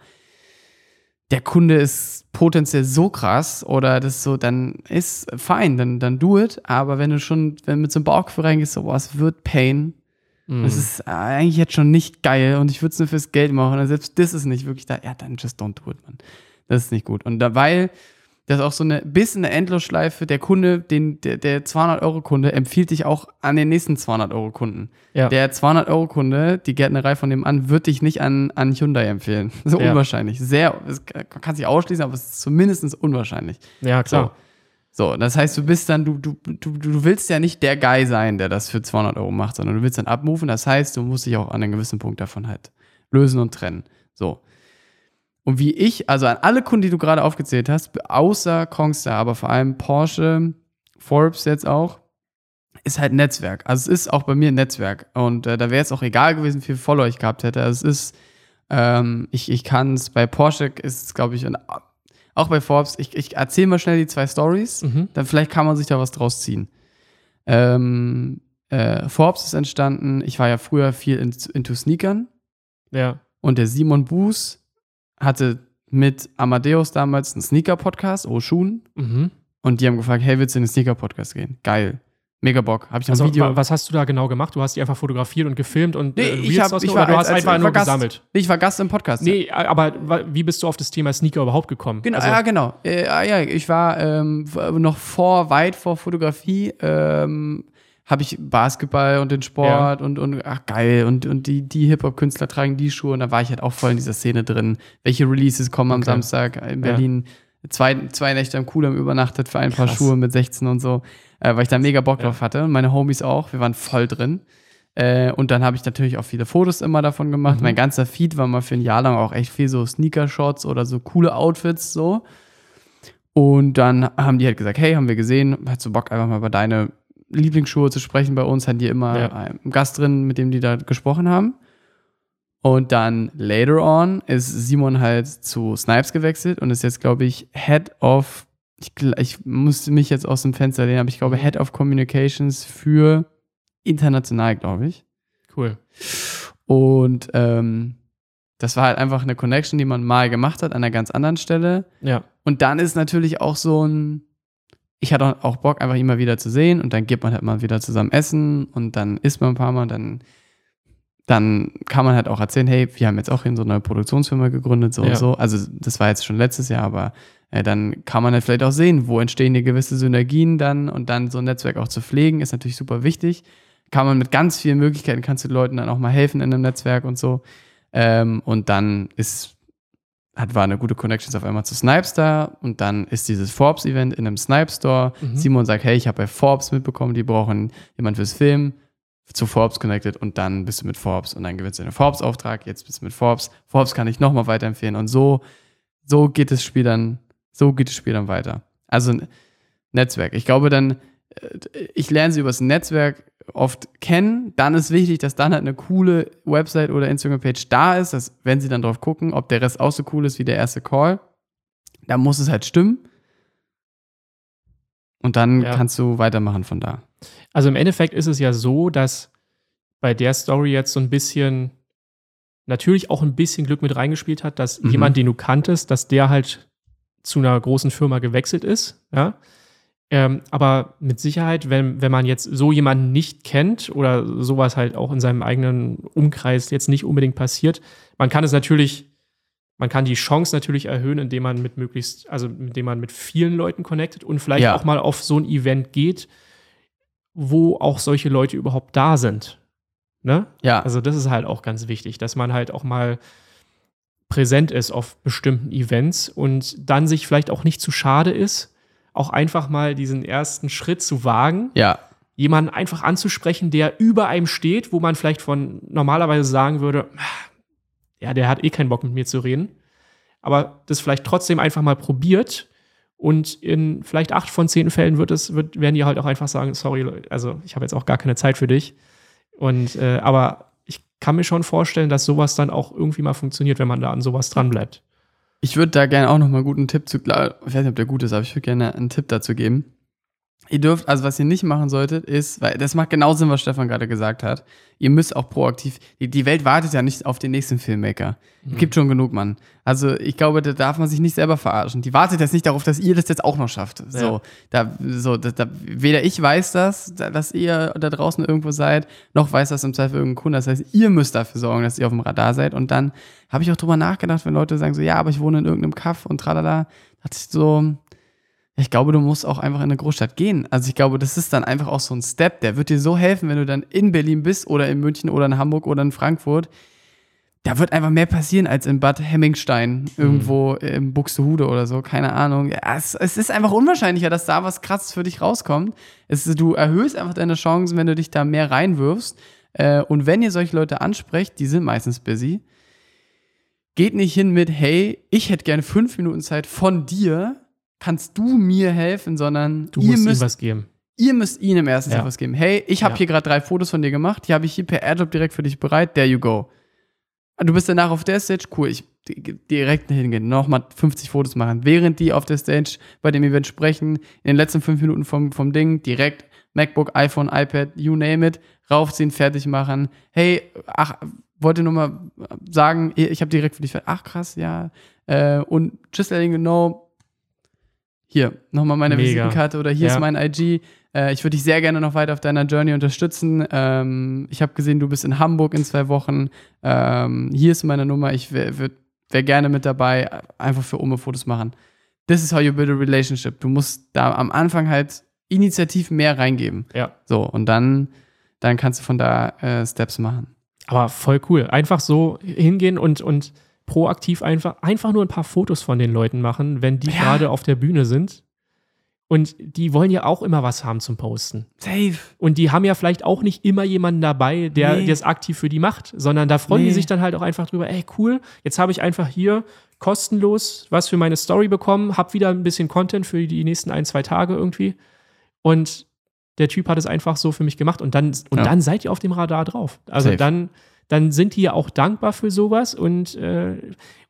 der Kunde ist potenziell so krass oder das so, dann ist fein, dann, dann do it. Aber wenn du schon, wenn du mit so einem Bauchgefühl reingehst, so, boah, es wird Pain, Mhm. das ist eigentlich jetzt schon nicht geil und ich würde es nur fürs Geld machen. Und selbst das ist nicht wirklich da. Ja, dann just don't do it, man. Das ist nicht gut. Und da, weil das ist auch so eine bisschen eine Endlosschleife. Der Kunde, den, der, der 200-Euro-Kunde empfiehlt dich auch an den nächsten 200-Euro-Kunden. Ja. Der 200-Euro-Kunde, die Gärtnerei von dem an, wird dich nicht an, an Hyundai empfehlen. So Ja. unwahrscheinlich. Sehr, es kann sich ausschließen, aber es ist zumindest unwahrscheinlich. ja, klar. So, das heißt, du bist dann, du, du, du, du willst ja nicht der Guy sein, der das für 200 Euro macht, sondern du willst dann abmoven. Das heißt, du musst dich auch an einem gewissen Punkt davon halt lösen und trennen. So. Und wie ich, also an alle Kunden, die du gerade aufgezählt hast, außer Kongstar, aber vor allem Porsche, Forbes jetzt auch, ist halt Netzwerk. Also es ist auch bei mir ein Netzwerk. Und äh, da wäre es auch egal gewesen, wie viel Follower ich gehabt hätte. Also es ist, ähm, ich, ich kann es, bei Porsche ist es, glaube ich, und auch bei Forbes, ich, ich erzähle mal schnell die zwei Stories, Mhm. dann vielleicht kann man sich da was draus ziehen. Ähm, äh, Forbes ist entstanden, ich war ja früher viel in, into Sneakern Ja. und der Simon Buß hatte mit Amadeus damals einen Sneaker-Podcast, Oh Schuhen, Mhm. und die haben gefragt, hey, willst du in den Sneaker-Podcast gehen? Geil. Mega Bock. Habe ich Also, ein Video. wa- was hast du da genau gemacht? Du hast die einfach fotografiert und gefilmt und Nee, äh, ich hab- ich war du hast als- einfach nur Gast. gesammelt. ich war Gast im Podcast. Nee, aber wa- wie bist du auf das Thema Sneaker überhaupt gekommen? Genau, Also, ja, genau. Äh, ah, ja, ich war ähm, noch vor, weit vor Fotografie, ähm, habe ich Basketball und den Sport und, und ach geil, und, und die, die Hip-Hop-Künstler tragen die Schuhe und da war ich halt auch voll in dieser Szene drin. Welche Releases kommen am Okay. Samstag in Berlin? Zwei, zwei Nächte am Kudamm übernachtet für ein paar Krass. Schuhe mit 16 und so, äh, weil ich da mega Bock Ja. drauf hatte und meine Homies auch, wir waren voll drin. Äh, und dann habe ich natürlich auch viele Fotos immer davon gemacht. Mhm. Mein ganzer Feed war mal für ein Jahr lang auch echt viel so Sneaker-Shots oder so coole Outfits so. Und dann haben die halt gesagt, hey, haben wir gesehen, hast du Bock einfach mal über deine Lieblingsschuhe zu sprechen bei uns? Hatten die immer Ja. einen Gast drin, mit dem die da gesprochen haben. Und dann later on ist Simon halt zu Snipes gewechselt und ist jetzt, glaube ich, Head of, ich, ich musste mich jetzt aus dem Fenster lehnen, aber ich glaube, Head of Communications für international, glaube ich. Cool. Und ähm, das war halt einfach eine Connection, die man mal gemacht hat an einer ganz anderen Stelle. Ja. Und dann ist natürlich auch so ein, ich hatte auch Bock, einfach ihn mal wieder zu sehen und dann geht man halt mal wieder zusammen essen und dann isst man ein paar Mal dann, dann kann man halt auch erzählen, hey, wir haben jetzt auch hier so eine Produktionsfirma gegründet, so Ja. und so. Also das war jetzt schon letztes Jahr, aber äh, dann kann man halt vielleicht auch sehen, wo entstehen hier gewisse Synergien dann und dann so ein Netzwerk auch zu pflegen, ist natürlich super wichtig. Kann man mit ganz vielen Möglichkeiten, kannst du Leuten dann auch mal helfen in einem Netzwerk und so. Ähm, und dann ist hat, war eine gute Connections auf einmal zu Snipes da und dann ist dieses Forbes-Event in einem Snipe-Store. Mhm. Simon sagt, hey, ich habe bei Forbes mitbekommen, die brauchen jemand fürs Film, zu Forbes connected und dann bist du mit Forbes und dann gewinnst du einen Forbes-Auftrag, jetzt bist du mit Forbes. Forbes kann ich nochmal weiterempfehlen und so, so geht das Spiel dann, so geht das Spiel dann weiter. Also ein Netzwerk. Ich glaube dann, ich lerne sie übers Netzwerk oft kennen. Dann ist wichtig, dass dann halt eine coole Website oder Instagram-Page da ist, dass, wenn sie dann drauf gucken, ob der Rest auch so cool ist wie der erste Call, da muss es halt stimmen. Und dann Ja. kannst du weitermachen von da. Also im Endeffekt ist es ja so, dass bei der Story jetzt so ein bisschen, natürlich auch ein bisschen Glück mit reingespielt hat, dass Mhm. jemand, den du kanntest, dass der halt zu einer großen Firma gewechselt ist, ja. Ähm, aber mit Sicherheit, wenn, wenn man jetzt so jemanden nicht kennt oder sowas halt auch in seinem eigenen Umkreis jetzt nicht unbedingt passiert, man kann es natürlich, man kann die Chance natürlich erhöhen, indem man mit möglichst, also indem man mit vielen Leuten connectet und vielleicht Ja. auch mal auf so ein Event geht, wo auch solche Leute überhaupt da sind. Ne? Ja, Also das ist halt auch ganz wichtig, dass man halt auch mal präsent ist auf bestimmten Events und dann sich vielleicht auch nicht zu schade ist, auch einfach mal diesen ersten Schritt zu wagen, ja, jemanden einfach anzusprechen, der über einem steht, wo man vielleicht von normalerweise sagen würde, ja, der hat eh keinen Bock mit mir zu reden, aber das vielleicht trotzdem einfach mal probiert und in vielleicht acht von zehn Fällen wird es, wird, werden die halt auch einfach sagen, sorry, also ich habe jetzt auch gar keine Zeit für dich. Und äh, aber ich kann mir schon vorstellen, dass sowas dann auch irgendwie mal funktioniert, wenn man da an sowas dran bleibt. Ich würde da gerne auch noch mal einen guten Tipp zu, ich weiß nicht, ob der gut ist, aber ich würde gerne einen Tipp dazu geben. Ihr dürft, also was ihr nicht machen solltet, ist, weil das macht genau Sinn, was Stefan gerade gesagt hat. Ihr müsst auch proaktiv, die, die Welt wartet ja nicht auf den nächsten Filmmaker. Mhm. Gibt schon genug, Mann. Also ich glaube, da darf man sich nicht selber verarschen. Die wartet jetzt nicht darauf, dass ihr das jetzt auch noch schafft. So, da, so, da, da, weder ich weiß das, da, dass ihr da draußen irgendwo seid, noch weiß das im Zweifel irgendein Kunde. Das heißt, ihr müsst dafür sorgen, dass ihr auf dem Radar seid. Und dann habe ich auch drüber nachgedacht, wenn Leute sagen so, ja, aber ich wohne in irgendeinem Kaff und tralala, dachte ich so, ich glaube, du musst auch einfach in eine Großstadt gehen. Also ich glaube, das ist dann einfach auch so ein Step, der wird dir so helfen, wenn du dann in Berlin bist oder in München oder in Hamburg oder in Frankfurt. Da wird einfach mehr passieren als in Bad Hemmingstein, irgendwo im Buxtehude oder so, keine Ahnung. Ja, es, es ist einfach unwahrscheinlicher, dass da was krasses für dich rauskommt. Es, du erhöhst einfach deine Chancen, wenn du dich da mehr reinwirfst. Äh, und wenn ihr solche Leute ansprecht, die sind meistens busy, geht nicht hin mit, hey, ich hätte gerne fünf Minuten Zeit von dir, kannst du mir helfen, sondern Du ihr, musst ihm müsst, was geben. ihr müsst ihnen im ersten Ja. Was geben. Hey, ich habe Ja. hier gerade drei Fotos von dir gemacht, die habe ich hier per AirDrop direkt für dich bereit, there you go. Du bist danach auf der Stage, cool, ich di- direkt hingehen, nochmal 50 Fotos machen. Während die auf der Stage bei dem Event sprechen, in den letzten fünf Minuten vom, vom Ding, direkt MacBook, iPhone, iPad, you name it, raufziehen, fertig machen. Hey, ach, wollte nur mal sagen, ich habe direkt für dich, ach krass, ja. Äh, und just letting you know, hier, nochmal meine Mega. Visitenkarte oder hier Ja. ist mein IG. Äh, ich würde dich sehr gerne noch weiter auf deiner Journey unterstützen. Ähm, ich habe gesehen, du bist in Hamburg in zwei Wochen. Ähm, hier ist meine Nummer. Ich wäre wär, gerne mit dabei. Einfach für Ome Fotos machen. This is how you build a relationship. Du musst da am Anfang halt initiativ mehr reingeben. Ja. So, und dann, dann kannst du von da äh, Steps machen. Aber voll cool. Einfach so hingehen und, und proaktiv einfach, einfach nur ein paar Fotos von den Leuten machen, wenn die Ja. gerade auf der Bühne sind. Und die wollen ja auch immer was haben zum Posten. Safe. Und die haben ja vielleicht auch nicht immer jemanden dabei, der Nee. das aktiv für die macht, sondern da freuen Nee. die sich dann halt auch einfach drüber, ey, cool, jetzt habe ich einfach hier kostenlos was für meine Story bekommen, hab wieder ein bisschen Content für die nächsten ein, zwei Tage irgendwie. Und der Typ hat es einfach so für mich gemacht und dann, und Ja. dann seid ihr auf dem Radar drauf. Also Safe. dann, dann sind die ja auch dankbar für sowas und, äh,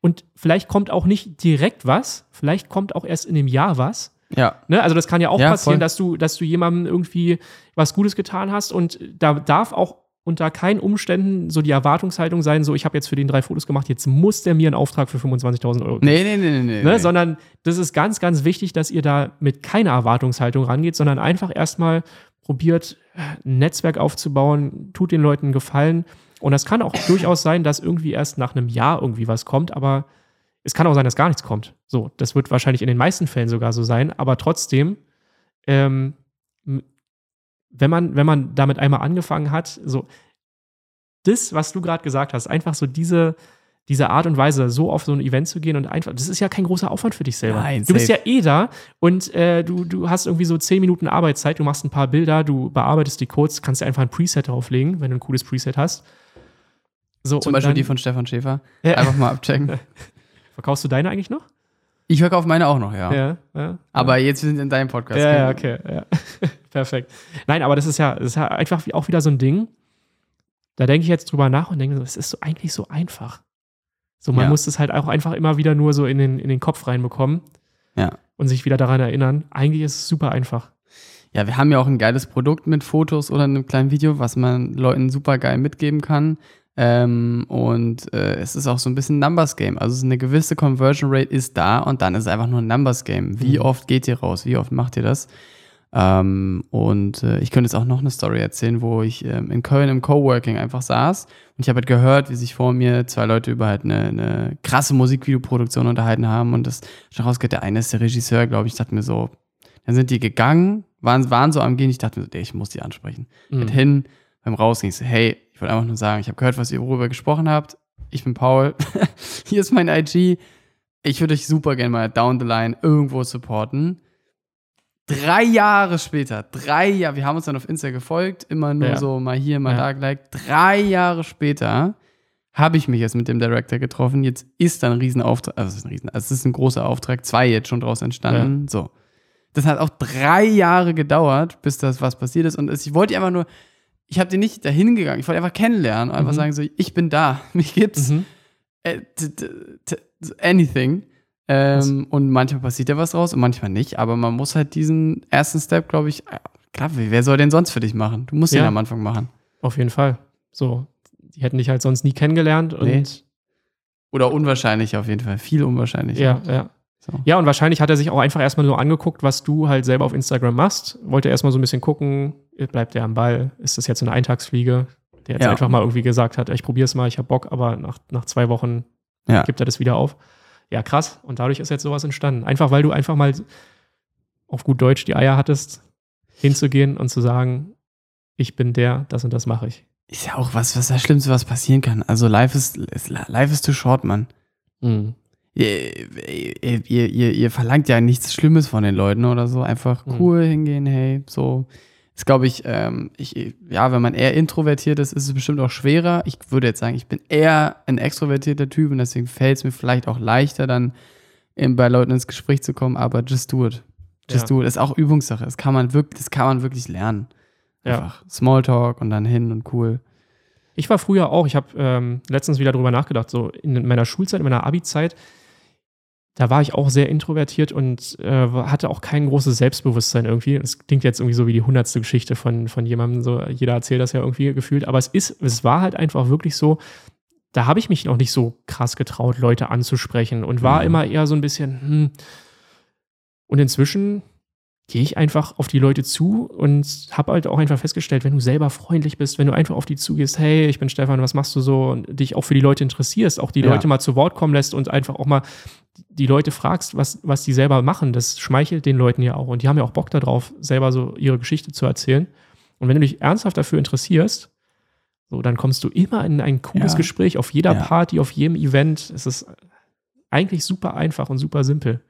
und vielleicht kommt auch nicht direkt was, vielleicht kommt auch erst in dem Jahr was. Ja. Ne? Also das kann ja auch Ja, passieren, voll. dass du, dass du jemandem irgendwie was Gutes getan hast und da darf auch unter keinen Umständen so die Erwartungshaltung sein, so ich habe jetzt für den drei Fotos gemacht, jetzt muss der mir einen Auftrag für 25.000 Euro geben. Nee, nee, nee, nee, nee. Ne? nee. Sondern das ist ganz, ganz wichtig, dass ihr da mit keiner Erwartungshaltung rangeht, sondern einfach erstmal probiert, ein Netzwerk aufzubauen, tut den Leuten einen Gefallen. Und das kann auch durchaus sein, dass irgendwie erst nach einem Jahr irgendwie was kommt, aber es kann auch sein, dass gar nichts kommt. So, das wird wahrscheinlich in den meisten Fällen sogar so sein, aber trotzdem, ähm, wenn man, wenn man damit einmal angefangen hat, so das, was du gerade gesagt hast, einfach so diese, diese Art und Weise, so auf so ein Event zu gehen und einfach, das ist ja kein großer Aufwand für dich selber. Nein, du bist ja eh da und äh, du, du hast irgendwie so zehn Minuten Arbeitszeit, du machst ein paar Bilder, du bearbeitest die Codes, kannst dir einfach ein Preset drauflegen, wenn du ein cooles Preset hast. So, Zum Beispiel dann, die von Stefan Schäfer. Ja. Einfach mal abchecken. Verkaufst du deine eigentlich noch? Ich verkaufe meine auch noch, ja. Ja, ja. Aber jetzt sind in deinem Podcast. Ja, ja, okay. Perfekt. Nein, aber das ist ja, das ist ja einfach auch wieder so ein Ding. Da denke ich jetzt drüber nach und denke so, es ist so eigentlich so einfach. So, man muss es halt auch einfach immer wieder nur so in den, in den Kopf reinbekommen Ja. und sich wieder daran erinnern. Eigentlich ist es super einfach. Ja, wir haben ja auch ein geiles Produkt mit Fotos oder einem kleinen Video, was man Leuten super geil mitgeben kann. Ähm, und äh, es ist auch so ein bisschen Numbers Game. Also es ist eine gewisse Conversion Rate ist da und dann ist es einfach nur ein Numbers Game. Wie Mhm. oft geht ihr raus? Wie oft macht ihr das? Ähm, und äh, ich könnte jetzt auch noch eine Story erzählen, wo ich ähm, in Köln im Coworking einfach saß und ich habe halt gehört, wie sich vor mir zwei Leute über halt eine, eine krasse Musikvideoproduktion unterhalten haben und das schon rausgeht, der eine ist der Regisseur, glaube ich, dachte mir so, dann sind die gegangen, waren, waren so am Gehen, ich dachte mir so, ey, ich muss die ansprechen. Mhm. Mit hin, beim Rausgehen, ich so, hey, ich wollte einfach nur sagen, ich habe gehört, was ihr worüber gesprochen habt. Ich bin Paul. Hier ist mein IG. Ich würde euch super gerne mal down the line irgendwo supporten. Drei Jahre später, drei Jahre, wir haben uns dann auf Insta gefolgt, immer nur Ja. so mal hier, mal Ja. da geliked. Drei Jahre später habe ich mich jetzt mit dem Director getroffen. Jetzt ist dann ein Riesenauftrag, also es ist ein Riesen, also es ist ein großer Auftrag, zwei jetzt schon draus entstanden. So. Das hat auch drei Jahre gedauert, bis das was passiert ist. Und ich wollte einfach nur, ich habe den nicht dahin gegangen, ich wollte einfach kennenlernen und einfach Mhm. sagen, so, ich bin da, mich gibt's Mhm. äh, anything. Ähm, und manchmal passiert ja was draus und manchmal nicht. Aber man muss halt diesen ersten Step, glaube ich, äh, klar, wer soll den sonst für dich machen? Du musst Ja. ihn am Anfang machen. Auf jeden Fall. So, die hätten dich halt sonst nie kennengelernt und Nee. Oder unwahrscheinlich auf jeden Fall. Viel unwahrscheinlich. ja, ja. So. Ja, und wahrscheinlich hat er sich auch einfach erstmal so angeguckt, was du halt selber auf Instagram machst. Wollte erstmal so ein bisschen gucken, bleibt der am Ball? Ist das jetzt eine Eintagsfliege? Der jetzt Ja. einfach mal irgendwie gesagt hat, ich probier's mal, ich hab Bock, aber nach, nach zwei Wochen Ja. gibt er das wieder auf. Ja, krass. Und dadurch ist jetzt sowas entstanden. Einfach weil du einfach mal auf gut Deutsch die Eier hattest, hinzugehen und zu sagen, ich bin der, das und das mache ich. Ist ja auch was, was das Schlimmste, was passieren kann. Also life ist, ist life is too short, Mann. Mhm. Ihr, ihr, ihr, ihr, verlangt ja nichts Schlimmes von den Leuten oder so. Einfach Mhm. cool hingehen, hey, so. Ist, glaube ich, ähm, ich, ja, wenn man eher introvertiert ist, ist es bestimmt auch schwerer. Ich würde jetzt sagen, ich bin eher ein extrovertierter Typ und deswegen fällt es mir vielleicht auch leichter, dann in, bei Leuten ins Gespräch zu kommen, aber just do it. Just Ja. do it. Ist auch Übungssache. Das kann man wirklich, das kann man wirklich lernen. Ja. Einfach Smalltalk und dann hin und cool. Ich war früher auch, ich habe ähm, letztens wieder drüber nachgedacht, so in meiner Schulzeit, in meiner Abi-Zeit, da war ich auch sehr introvertiert und äh, hatte auch kein großes Selbstbewusstsein irgendwie. Das klingt jetzt irgendwie so wie die hundertste Geschichte von, von jemandem, so jeder erzählt das ja irgendwie gefühlt, aber es ist, es war halt einfach wirklich so, da habe ich mich noch nicht so krass getraut, Leute anzusprechen und war Mhm. immer eher so ein bisschen, hm. Und inzwischen gehe ich einfach auf die Leute zu und habe halt auch einfach festgestellt, wenn du selber freundlich bist, wenn du einfach auf die zugehst, hey, ich bin Stefan, was machst du so und dich auch für die Leute interessierst, auch die Ja. Leute mal zu Wort kommen lässt und einfach auch mal die Leute fragst, was, was die selber machen, das schmeichelt den Leuten ja auch und die haben ja auch Bock darauf, selber so ihre Geschichte zu erzählen. Und wenn du dich ernsthaft dafür interessierst, so, dann kommst du immer in ein cooles Ja. Gespräch auf jeder Ja. Party, auf jedem Event. Es ist eigentlich super einfach und super simpel.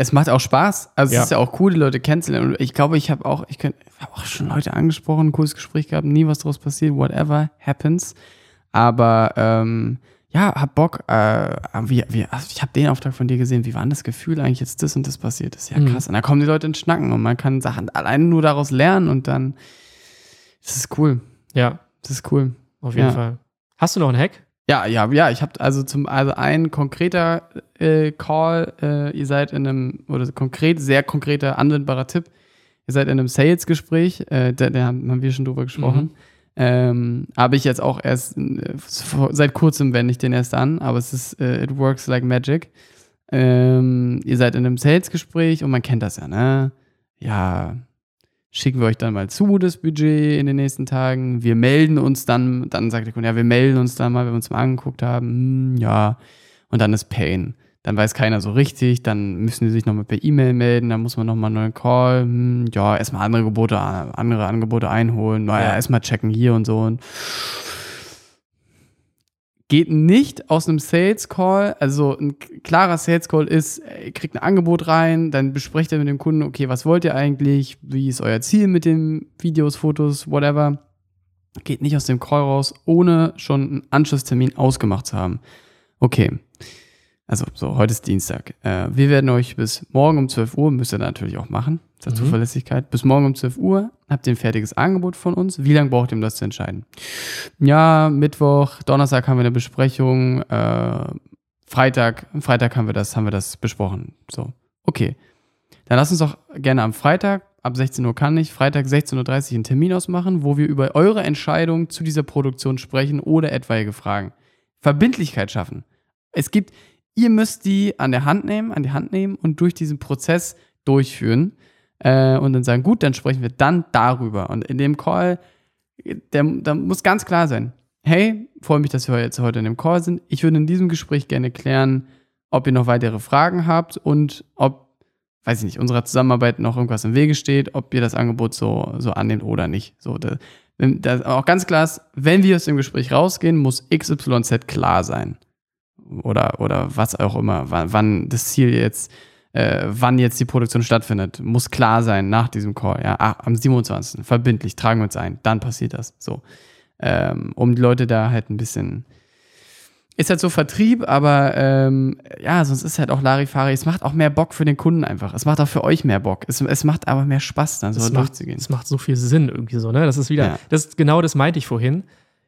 Es macht auch Spaß. Also Ja. es ist ja auch cool, die Leute kennenzulernen. Und ich glaube, ich habe auch, ich habe auch schon Leute angesprochen, ein cooles Gespräch gehabt, nie was draus passiert, whatever happens. Aber ähm, ja, hab Bock. Äh, wie, wie, also ich habe den Auftrag von dir gesehen. Wie war denn das Gefühl eigentlich jetzt das und das passiert ist? Ja Mhm. krass. Und da kommen die Leute ins Schnacken und man kann Sachen alleine nur daraus lernen und dann. Das ist cool. Ja, Das ist cool. auf jeden Ja. Fall. Hast du noch einen Hack? Ja, ja, ja, ich habe also zum also ein konkreter äh, Call, äh, ihr seid in einem oder konkret sehr konkreter anwendbarer Tipp. Ihr seid in einem Sales Gespräch, äh, da, da haben wir schon drüber gesprochen. Ähm, habe ich jetzt auch erst äh, seit kurzem wende ich den erst an, aber es ist äh, it works like magic. Ähm, ihr seid in einem Sales Gespräch und man kennt das ja, ne? Ja, schicken wir euch dann mal zu, das Budget in den nächsten Tagen. Wir melden uns dann, dann sagt der Kunde, ja, wir melden uns dann mal, wenn wir uns mal angeguckt haben. Hm, ja, und dann ist Pain. Dann weiß keiner so richtig, dann müssen die sich nochmal per E-Mail melden, dann muss man nochmal einen neuen Call, hm, ja, erstmal andere Angebote, andere Angebote einholen, naja, Ja. erstmal checken hier und so und geht nicht aus einem Sales Call, also ein klarer Sales Call ist, ihr kriegt ein Angebot rein, dann besprecht ihr mit dem Kunden, okay, was wollt ihr eigentlich, wie ist euer Ziel mit den Videos, Fotos, whatever. Geht nicht aus dem Call raus, ohne schon einen Anschlusstermin ausgemacht zu haben. Okay. Also, so, heute ist Dienstag. Äh, wir werden euch bis morgen um 12 Uhr, müsst ihr natürlich auch machen, zur Mhm. Zuverlässigkeit, bis morgen um 12 Uhr habt ihr ein fertiges Angebot von uns. Wie lange braucht ihr, um das zu entscheiden? Ja, Mittwoch, Donnerstag haben wir eine Besprechung, äh, Freitag, Freitag haben wir das, haben wir das besprochen. So, okay. Dann lass uns doch gerne am Freitag, ab 16 Uhr kann ich, Freitag 16.30 Uhr einen Termin ausmachen, wo wir über eure Entscheidung zu dieser Produktion sprechen oder etwaige Fragen. Verbindlichkeit schaffen. Es gibt, ihr müsst die an der Hand nehmen, an die Hand nehmen und durch diesen Prozess durchführen äh, und dann sagen, gut, dann sprechen wir dann darüber. Und in dem Call, der, da muss ganz klar sein, hey, freue mich, dass wir jetzt heute in dem Call sind. Ich würde in diesem Gespräch gerne klären, ob ihr noch weitere Fragen habt und ob, weiß ich nicht, unserer Zusammenarbeit noch irgendwas im Wege steht, ob ihr das Angebot so, so annehmt oder nicht. So, da, da auch ganz klar ist, wenn wir aus dem Gespräch rausgehen, muss XYZ klar sein. Oder, oder was auch immer, wann, wann das Ziel jetzt, äh, wann jetzt die Produktion stattfindet, muss klar sein nach diesem Call. Ja, ah, am 27. verbindlich, tragen wir uns ein, dann passiert das. So. Ähm, um die Leute da halt ein bisschen. Ist halt so Vertrieb, aber ähm, ja, sonst ist halt auch Larifari. Es macht auch mehr Bock für den Kunden einfach. Es macht auch für euch mehr Bock. Es, es macht aber mehr Spaß, dann so Es macht, durchzugehen. es macht so viel Sinn irgendwie so, ne? Das ist wieder, Ja. das ist genau das meinte ich vorhin.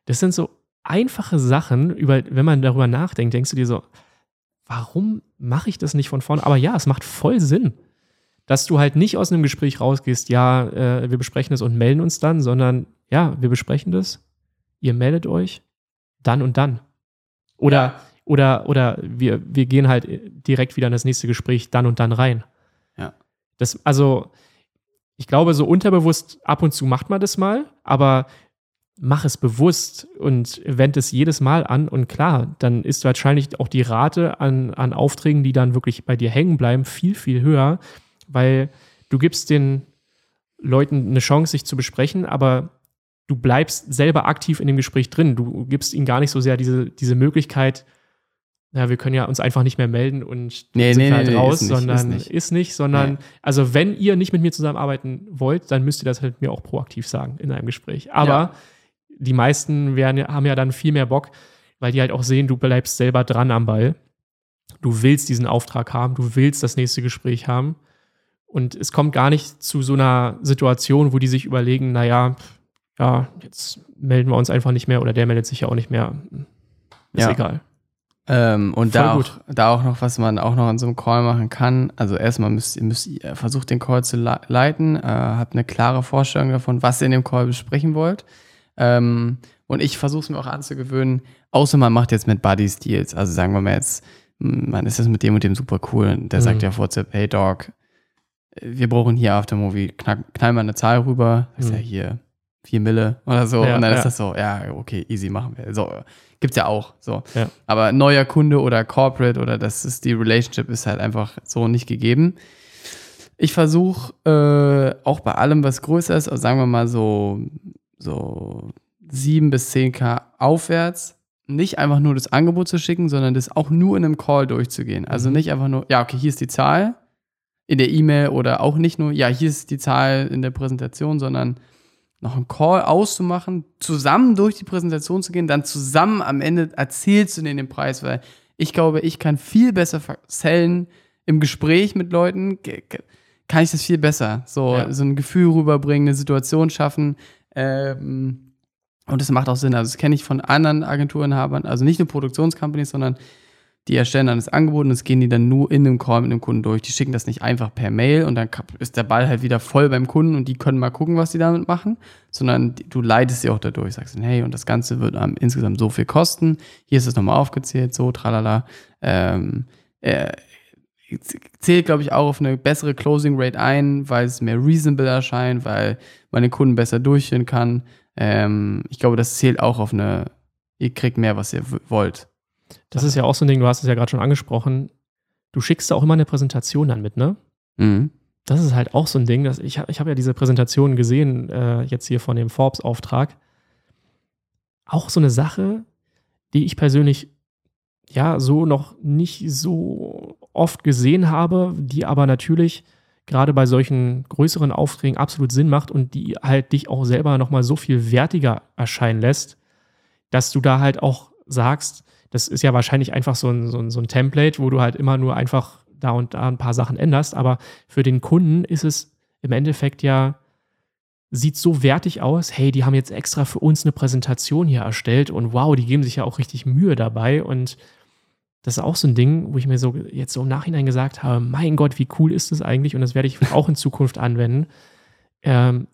Das sind so einfache Sachen, über, wenn man darüber nachdenkt, denkst du dir so, warum mache ich das nicht von vorne? Aber ja, es macht voll Sinn, dass du halt nicht aus einem Gespräch rausgehst, ja, äh, wir besprechen das und melden uns dann, sondern ja, wir besprechen das, ihr meldet euch, dann und dann. Oder, ja. oder, oder wir, wir gehen halt direkt wieder in das nächste Gespräch dann und dann rein. Ja. Das, also, ich glaube, so unterbewusst ab und zu macht man das mal, aber mach es bewusst und wend es jedes Mal an. Und klar, dann ist wahrscheinlich auch die Rate an, an Aufträgen, die dann wirklich bei dir hängen bleiben, viel, viel höher, weil du gibst den Leuten eine Chance, sich zu besprechen, aber du bleibst selber aktiv in dem Gespräch drin. Du gibst ihnen gar nicht so sehr diese, diese Möglichkeit, ja, wir können ja uns einfach nicht mehr melden und nee, sind nee, halt nee, raus, ist nicht, sondern ist nicht. ist nicht, sondern also wenn ihr nicht mit mir zusammenarbeiten wollt, dann müsst ihr das halt mir auch proaktiv sagen in einem Gespräch. Aber Ja. Die meisten werden, haben ja dann viel mehr Bock, weil die halt auch sehen, du bleibst selber dran am Ball. Du willst diesen Auftrag haben, du willst das nächste Gespräch haben. Und es kommt gar nicht zu so einer Situation, wo die sich überlegen, naja, ja, jetzt melden wir uns einfach nicht mehr oder der meldet sich ja auch nicht mehr. Ist Ja. egal. Ähm, und Voll da gut. auch, da auch noch, was man auch noch an so einem Call machen kann. Also erstmal müsst ihr, müsst ihr versucht den Call zu le- leiten, äh, habt eine klare Vorstellung davon, was ihr in dem Call besprechen wollt. Ähm, und ich versuche es mir auch anzugewöhnen, außer man macht jetzt mit Buddies Deals. Also sagen wir mal jetzt, man ist das mit dem und dem super cool. Und der Mhm. sagt ja auf WhatsApp, hey Dog, wir brauchen hier Aftermovie, knall, knall mal eine Zahl rüber. Das ist Mhm. ja hier vier Mille oder so. Ja, und dann ja. ist das so, ja, okay, easy machen wir. So, gibt's ja auch. So. Ja. Aber neuer Kunde oder Corporate oder das ist die Relationship ist halt einfach so nicht gegeben. Ich versuche äh, auch bei allem, was größer ist, also sagen wir mal so, so 7 bis 10k aufwärts, nicht einfach nur das Angebot zu schicken, sondern das auch nur in einem Call durchzugehen. Also Mhm. nicht einfach nur, ja, okay, hier ist die Zahl in der E-Mail oder auch nicht nur, ja, hier ist die Zahl in der Präsentation, sondern noch einen Call auszumachen, zusammen durch die Präsentation zu gehen, dann zusammen am Ende erzählst du denen den Preis, weil ich glaube, ich kann viel besser versellen im Gespräch mit Leuten, kann ich das viel besser. So, Ja. so ein Gefühl rüberbringen, eine Situation schaffen. Ähm, und das macht auch Sinn. Also, das kenne ich von anderen Agenturenhabern, also nicht nur Produktionscompanies, sondern die erstellen dann das Angebot und das gehen die dann nur in einem Call mit dem Kunden durch. Die schicken das nicht einfach per Mail und dann ist der Ball halt wieder voll beim Kunden und die können mal gucken, was die damit machen, sondern du leitest sie auch dadurch, sagst hey, und das Ganze wird am insgesamt so viel kosten. Hier ist es nochmal aufgezählt, so, tralala. Ähm, äh, zählt, glaube ich, auch auf eine bessere Closing Rate ein, weil es mehr reasonable erscheint, weil man den Kunden besser durchführen kann. Ähm, ich glaube, das zählt auch auf eine, ihr kriegt mehr, was ihr wollt. Das ist ja auch so ein Ding, du hast es ja gerade schon angesprochen. Du schickst da auch immer eine Präsentation dann mit, ne? Mhm. Das ist halt auch so ein Ding, dass ich, ich habe ja diese Präsentation gesehen, äh, jetzt hier von dem Forbes-Auftrag. Auch so eine Sache, die ich persönlich ja so noch nicht so oft gesehen habe, die aber natürlich gerade bei solchen größeren Aufträgen absolut Sinn macht und die halt dich auch selber nochmal so viel wertiger erscheinen lässt, dass du da halt auch sagst, das ist ja wahrscheinlich einfach so ein, so ein, so ein Template, wo du halt immer nur einfach da und da ein paar Sachen änderst, aber für den Kunden ist es im Endeffekt ja, sieht so wertig aus, hey, die haben jetzt extra für uns eine Präsentation hier erstellt und wow, die geben sich ja auch richtig Mühe dabei. Und das ist auch so ein Ding, wo ich mir so jetzt so im Nachhinein gesagt habe, mein Gott, wie cool ist das eigentlich und das werde ich auch in Zukunft anwenden. Ähm,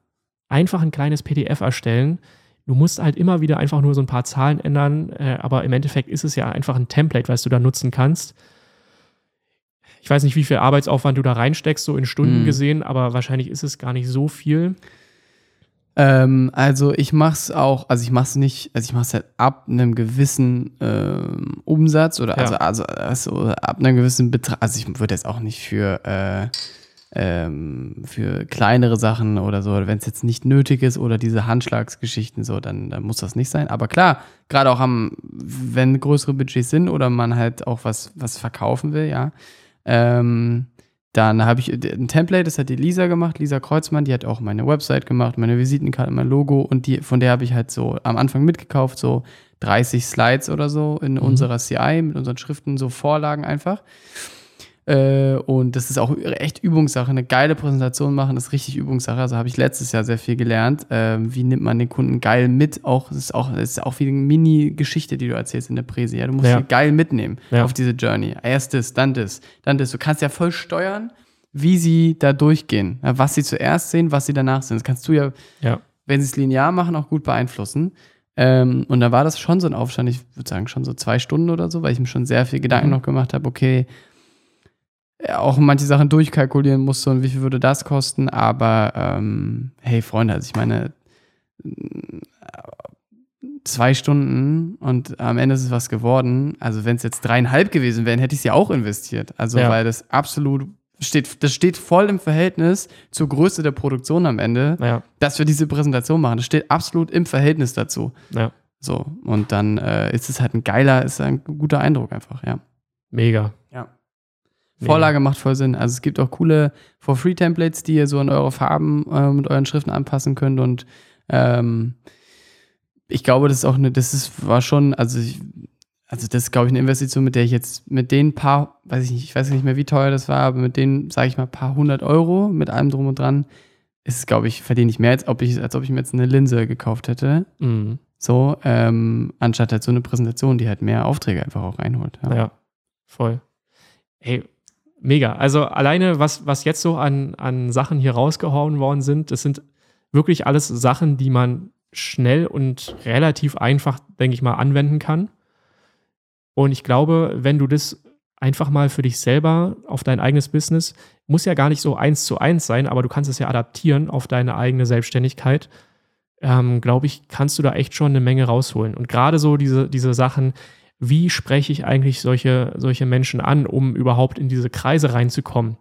einfach ein kleines PDF erstellen. Du musst halt immer wieder einfach nur so ein paar Zahlen ändern, äh, aber im Endeffekt ist es ja einfach ein Template, was du da nutzen kannst. Ich weiß nicht, wie viel Arbeitsaufwand du da reinsteckst, so in Stunden Mhm. gesehen, aber wahrscheinlich ist es gar nicht so viel. Ähm, also ich mach's auch, also ich mach's nicht, also ich mach's halt ab einem gewissen ähm, Umsatz oder Ja. also, also, also ab einem gewissen Betrag, also ich würde jetzt auch nicht für äh, ähm, für kleinere Sachen oder so, wenn es jetzt nicht nötig ist oder diese Handschlagsgeschichten so, dann, dann muss das nicht sein. Aber klar, gerade auch am, wenn größere Budgets sind oder man halt auch was, was verkaufen will, ja, ähm, dann habe ich ein Template, das hat die Lisa gemacht, Lisa Kreuzmann, die hat auch meine Website gemacht, meine Visitenkarte, mein Logo und die, von der habe ich halt so am Anfang mitgekauft, so 30 Slides oder so in Mhm. unserer CI mit unseren Schriften, so Vorlagen einfach. Äh, und das ist auch echt Übungssache. Eine geile Präsentation machen ist richtig Übungssache. Also habe ich letztes Jahr sehr viel gelernt. Äh, wie nimmt man den Kunden geil mit? Auch, das ist auch, das ist auch wie eine Mini-Geschichte, die du erzählst in der Präse. Ja, du musst Ja. sie geil mitnehmen Ja. auf diese Journey. Erst das, dann das, dann das. Du kannst ja voll steuern, wie sie da durchgehen. Was sie zuerst sehen, was sie danach sehen. Das kannst du ja Ja. wenn sie es linear machen, auch gut beeinflussen. Ähm, und da war das schon so ein Aufstand, ich würde sagen schon so zwei Stunden oder so, weil ich mir schon sehr viel Gedanken Mhm. noch gemacht habe, okay, auch manche Sachen durchkalkulieren musste und wie viel würde das kosten, aber ähm, hey Freunde, also ich meine, äh, zwei Stunden und am Ende ist es was geworden. Also wenn es jetzt dreieinhalb gewesen wären, hätte ich sie auch investiert. Also Ja. weil das absolut steht, das steht voll im Verhältnis zur Größe der Produktion am Ende Ja. dass wir diese Präsentation machen. Das steht absolut im Verhältnis dazu. Ja. So, und dann äh, ist es halt ein geiler, ist ein guter Eindruck einfach, ja. Mega. Ja. Vorlage macht voll Sinn. Also es gibt auch coole For-Free-Templates, die ihr so an eure Farben äh, mit euren Schriften anpassen könnt. Und ähm, ich glaube, das ist auch eine, das ist, war schon, also ich, also das ist, glaube ich, eine Investition, mit der ich jetzt mit den paar, weiß ich nicht, ich weiß nicht mehr, wie teuer das war, aber mit denen, sage ich mal, paar hundert Euro mit allem drum und dran, ist es, glaube ich, verdiene ich mehr, als ob ich, als ob ich mir jetzt eine Linse gekauft hätte. Mhm. So, ähm, anstatt halt so eine Präsentation, die halt mehr Aufträge einfach auch reinholt. Ja. voll. Ey, mega. Also alleine, was, was jetzt so an, an Sachen hier rausgehauen worden sind, das sind wirklich alles Sachen, die man schnell und relativ einfach, denke ich mal, anwenden kann. Und ich glaube, wenn du das einfach mal für dich selber auf dein eigenes Business, muss ja gar nicht so eins zu eins sein, aber du kannst es ja adaptieren auf deine eigene Selbstständigkeit, ähm, glaube ich, kannst du da echt schon eine Menge rausholen. Und gerade so diese, diese Sachen, wie spreche ich eigentlich solche, solche Menschen an, um überhaupt in diese Kreise reinzukommen,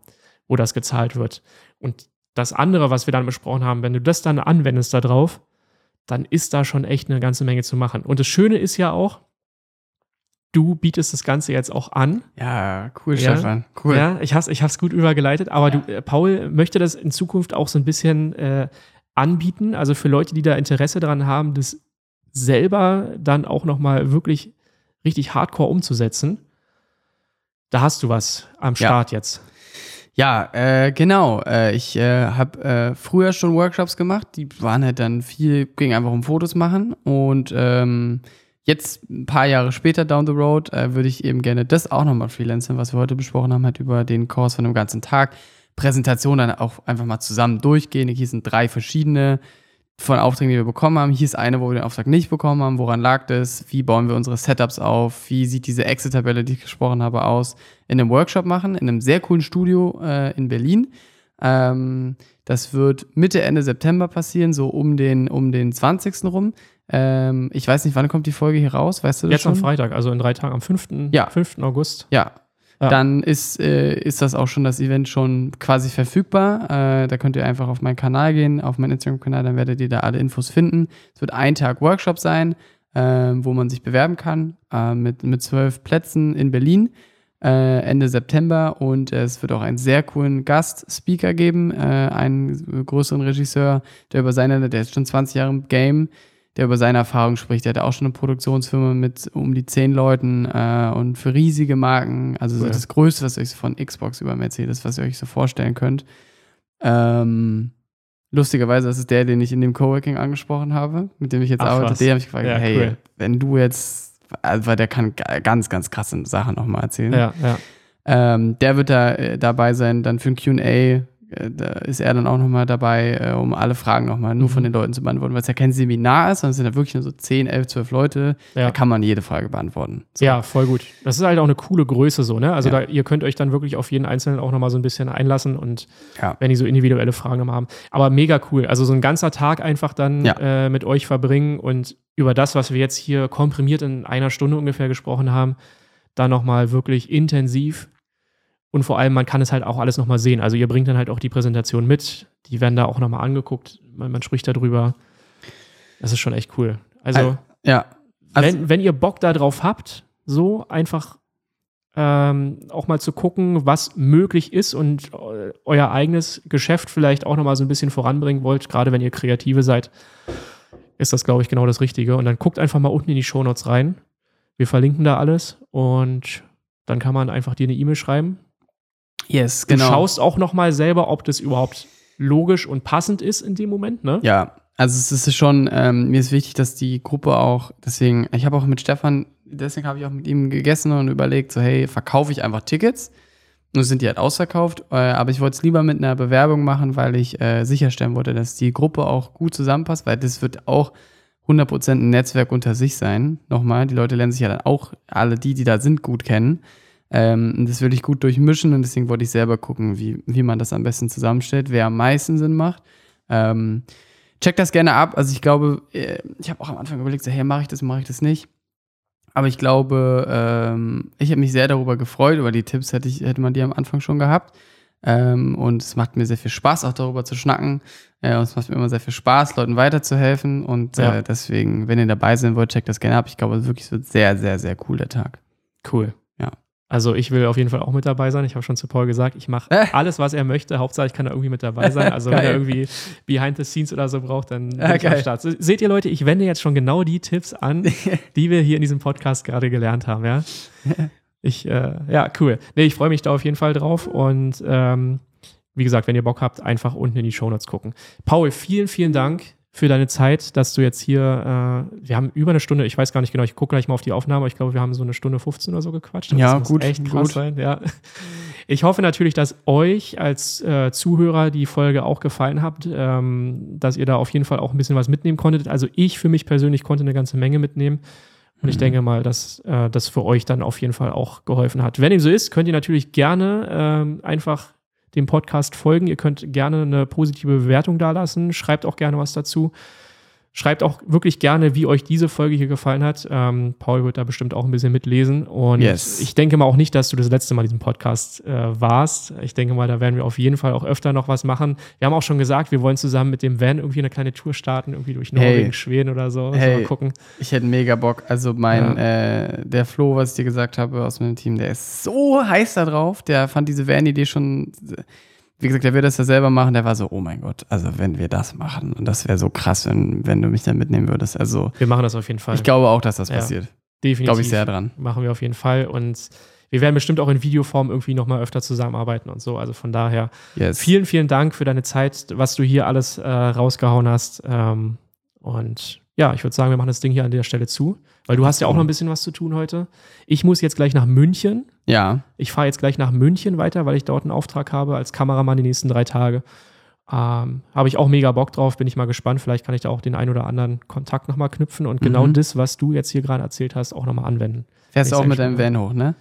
wo das gezahlt wird. Und das andere, was wir dann besprochen haben, wenn du das dann anwendest darauf, dann ist da schon echt eine ganze Menge zu machen. Und das Schöne ist ja auch, du bietest das Ganze jetzt auch an. Ja, cool, Ja. Stefan. Cool. Ja, ich habe es gut übergeleitet, aber du, äh, Paul möchte das in Zukunft auch so ein bisschen äh, anbieten, also für Leute, die da Interesse daran haben, das selber dann auch nochmal wirklich richtig hardcore umzusetzen. Da hast du was am Ja. Start jetzt. Ja, äh, genau. Äh, ich äh, habe äh, früher schon Workshops gemacht. Die waren halt dann viel, ging einfach um Fotos machen. Und ähm, jetzt, ein paar Jahre später down the road, äh, würde ich eben gerne das auch nochmal freelancen, was wir heute besprochen haben, halt über den Kurs von einem ganzen Tag. Präsentation dann auch einfach mal zusammen durchgehen. Hier sind drei verschiedene von Aufträgen, die wir bekommen haben. Hier ist eine, wo wir den Auftrag nicht bekommen haben. Woran lag das? Wie bauen wir unsere Setups auf? Wie sieht diese Excel-Tabelle, die ich gesprochen habe, aus? In einem Workshop machen, in einem sehr coolen Studio äh, in Berlin. Ähm, das wird Mitte, Ende September passieren, so um den, um den 20. rum. Ähm, ich weiß nicht, wann kommt die Folge hier raus? Weißt du das Jetzt schon? am Freitag, also in drei Tagen, am 5. Ja. 5. August. Ja. Ja. Dann ist, äh, ist das auch schon das Event schon quasi verfügbar. Äh, da könnt ihr einfach auf meinen Kanal gehen, auf meinen Instagram-Kanal, dann werdet ihr da alle Infos finden. Es wird ein Tag Workshop sein, äh, wo man sich bewerben kann, äh, mit, mit zwölf Plätzen in Berlin. Äh, Ende September und es wird auch einen sehr coolen Gast-Speaker geben, äh, einen größeren Regisseur, der über seine, der ist schon 20 Jahre im Game, der über seine Erfahrungen spricht. Der hat auch schon eine Produktionsfirma mit um die zehn Leuten äh, und für riesige Marken. Also so Cool. das Größte, was ihr euch von Xbox über Mercedes, was ihr euch so vorstellen könnt. Ähm, lustigerweise, das ist der, den ich in dem Coworking angesprochen habe, mit dem ich jetzt Ach, arbeite. was. Den habe ich gefragt, Ja, hey, cool. wenn du jetzt, also weil der kann ga- ganz, ganz krasse Sachen nochmal erzählen. Ja, ja. Ähm, der wird da äh, dabei sein, dann für ein QA. Äh, da ist er dann auch nochmal dabei, äh, um alle Fragen nochmal nur Mhm. von den Leuten zu beantworten, weil es ja kein Seminar ist, sondern es sind ja wirklich nur so 10, 11, 12 Leute. Da Ja. kann man jede Frage beantworten. So. Ja, voll gut. Das ist halt auch eine coole Größe so, ne? Also Ja. da, ihr könnt euch dann wirklich auf jeden Einzelnen auch nochmal so ein bisschen einlassen und Ja. wenn die so individuelle Fragen nochmal haben. Aber mega cool. Also so ein ganzer Tag einfach dann äh, mit euch verbringen und über das, was wir jetzt hier komprimiert in einer Stunde ungefähr gesprochen haben, dann nochmal wirklich intensiv. Und vor allem, man kann es halt auch alles nochmal sehen. Also ihr bringt dann halt auch die Präsentation mit. Die werden da auch nochmal angeguckt. Man, man spricht darüber. Das ist schon echt cool. Also, Ja. Also- wenn, wenn ihr Bock darauf habt, so einfach ähm, auch mal zu gucken, was möglich ist und eu- euer eigenes Geschäft vielleicht auch nochmal so ein bisschen voranbringen wollt, gerade wenn ihr Kreative seid, ist das, glaube ich, genau das Richtige. Und dann guckt einfach mal unten in die Shownotes rein. Wir verlinken da alles und dann kann man einfach dir eine E-Mail schreiben Yes, Du schaust auch noch mal selber, ob das überhaupt logisch und passend ist in dem Moment, ne? Ja, also es ist schon, ähm, mir ist wichtig, dass die Gruppe auch, deswegen, ich habe auch mit Stefan, deswegen habe ich auch mit ihm gegessen und überlegt, so hey, verkaufe ich einfach Tickets? Nur sind die halt ausverkauft, äh, aber ich wollte es lieber mit einer Bewerbung machen, weil ich äh, sicherstellen wollte, dass die Gruppe auch gut zusammenpasst, weil das wird auch 100% ein Netzwerk unter sich sein. Nochmal, die Leute lernen sich ja dann auch alle die, die da sind, gut kennen. Ähm, das will ich gut durchmischen und deswegen wollte ich selber gucken, wie, wie man das am besten zusammenstellt, wer am meisten Sinn macht. Ähm, check das gerne ab. Also ich glaube, äh, ich habe auch am Anfang überlegt, so, hey, mache ich das, mache ich das nicht. Aber ich glaube, ähm, ich habe mich sehr darüber gefreut, über die Tipps hätte, ich, hätte man die am Anfang schon gehabt. Ähm, und es macht mir sehr viel Spaß, auch darüber zu schnacken. Äh, und es macht mir immer sehr viel Spaß, Leuten weiterzuhelfen. Und Ja. äh, deswegen, wenn ihr dabei sein wollt, checkt das gerne ab. Ich glaube, es ist wirklich so sehr, sehr, sehr cool, der Tag. Cool. Also ich will auf jeden Fall auch mit dabei sein. Ich habe schon zu Paul gesagt, ich mache Äh. alles, was er möchte. Hauptsache, ich kann da irgendwie mit dabei sein. Also wenn er irgendwie Behind the Scenes oder so braucht, dann bin Ja, ich am. Start. Se- Seht ihr Leute, ich wende jetzt schon genau die Tipps an, die wir hier in diesem Podcast gerade gelernt haben. Ja, ich, äh, ja, cool. Nee, ich freue mich da auf jeden Fall drauf und ähm, wie gesagt, wenn ihr Bock habt, einfach unten in die Shownotes gucken. Paul, vielen, vielen Dank für deine Zeit, dass du jetzt hier, äh, wir haben über eine Stunde, ich weiß gar nicht genau, ich gucke gleich mal auf die Aufnahme, aber ich glaube, wir haben so eine Stunde 15 oder so gequatscht. Ja, das muss gut, echt krass gut. sein, ja. Ich hoffe natürlich, dass euch als äh, Zuhörer die Folge auch gefallen hat, ähm, dass ihr da auf jeden Fall auch ein bisschen was mitnehmen konntet. Also ich für mich persönlich konnte eine ganze Menge mitnehmen. Und ich Mhm. denke mal, dass äh, das für euch dann auf jeden Fall auch geholfen hat. Wenn dem so ist, könnt ihr natürlich gerne ähm, einfach dem Podcast folgen. Ihr könnt gerne eine positive Bewertung dalassen. Schreibt auch gerne was dazu. Schreibt auch wirklich gerne, wie euch diese Folge hier gefallen hat. Ähm, Paul wird da bestimmt auch ein bisschen mitlesen. Und Yes. ich denke mal auch nicht, dass du das letzte Mal in diesem Podcast äh, warst. Ich denke mal, da werden wir auf jeden Fall auch öfter noch was machen. Wir haben auch schon gesagt, wir wollen zusammen mit dem Van irgendwie eine kleine Tour starten, irgendwie durch Hey. Norwegen, Schweden oder so. Also Hey. Mal gucken. Ich hätte mega Bock. Also mein, äh, der Flo, was ich dir gesagt habe aus meinem Team, der ist so heiß da drauf. Der fand diese Van-Idee schon, wie gesagt, der will das ja selber machen. Der war so, oh mein Gott, also wenn wir das machen. Und das wäre so krass, wenn, wenn du mich dann mitnehmen würdest. Also Wir machen das auf jeden Fall. ich glaube auch, dass das Ja. passiert. Definitiv. Glaube ich sehr dran. Machen wir auf jeden Fall. Und wir werden bestimmt auch in Videoform irgendwie nochmal öfter zusammenarbeiten und so. Also von daher Yes. vielen, vielen Dank für deine Zeit, was du hier alles äh, rausgehauen hast. Ähm, und ja, ich würde sagen, wir machen das Ding hier an der Stelle zu, weil du hast ja auch noch ein bisschen was zu tun heute. Ich muss jetzt gleich nach München. Ja, Ich fahre jetzt gleich nach München weiter, weil ich dort einen Auftrag habe als Kameramann die nächsten drei Tage. Ähm, habe ich auch mega Bock drauf, bin ich mal gespannt. Vielleicht kann ich da auch den ein oder anderen Kontakt nochmal knüpfen und genau Mhm. das, was du jetzt hier gerade erzählt hast, auch nochmal anwenden. fährst du auch mit deinem. Van hoch, ne?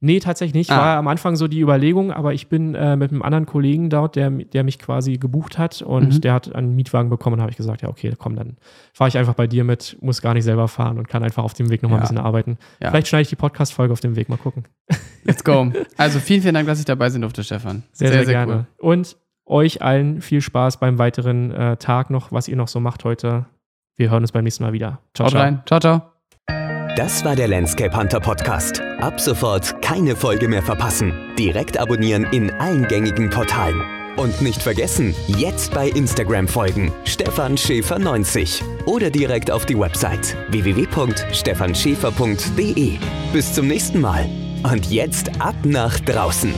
Nee, tatsächlich nicht. Ah. War am Anfang so die Überlegung, aber ich bin äh, mit einem anderen Kollegen dort, der, der mich quasi gebucht hat und Mhm. der hat einen Mietwagen bekommen. habe ich gesagt, ja, okay, komm, dann fahre ich einfach bei dir mit, muss gar nicht selber fahren und kann einfach auf dem Weg nochmal Ja. ein bisschen arbeiten. Ja. Vielleicht schneide ich die Podcast-Folge auf dem Weg, mal gucken. Let's go. Also vielen, vielen Dank, dass ich dabei sein durfte, Stefan. Sehr, sehr, gerne. Und euch allen viel Spaß beim weiteren äh, Tag noch, was ihr noch so macht heute. Wir hören uns beim nächsten Mal wieder. Ciao, Haut rein. Ciao, ciao. Das war der Landscape Hunter Podcast. Ab sofort keine Folge mehr verpassen. Direkt abonnieren in allen gängigen Portalen. Und nicht vergessen, jetzt bei Instagram folgen. Stefan Schäfer 90. Oder direkt auf die Website www.stefanschäfer.de. Bis zum nächsten Mal. Und jetzt ab nach draußen.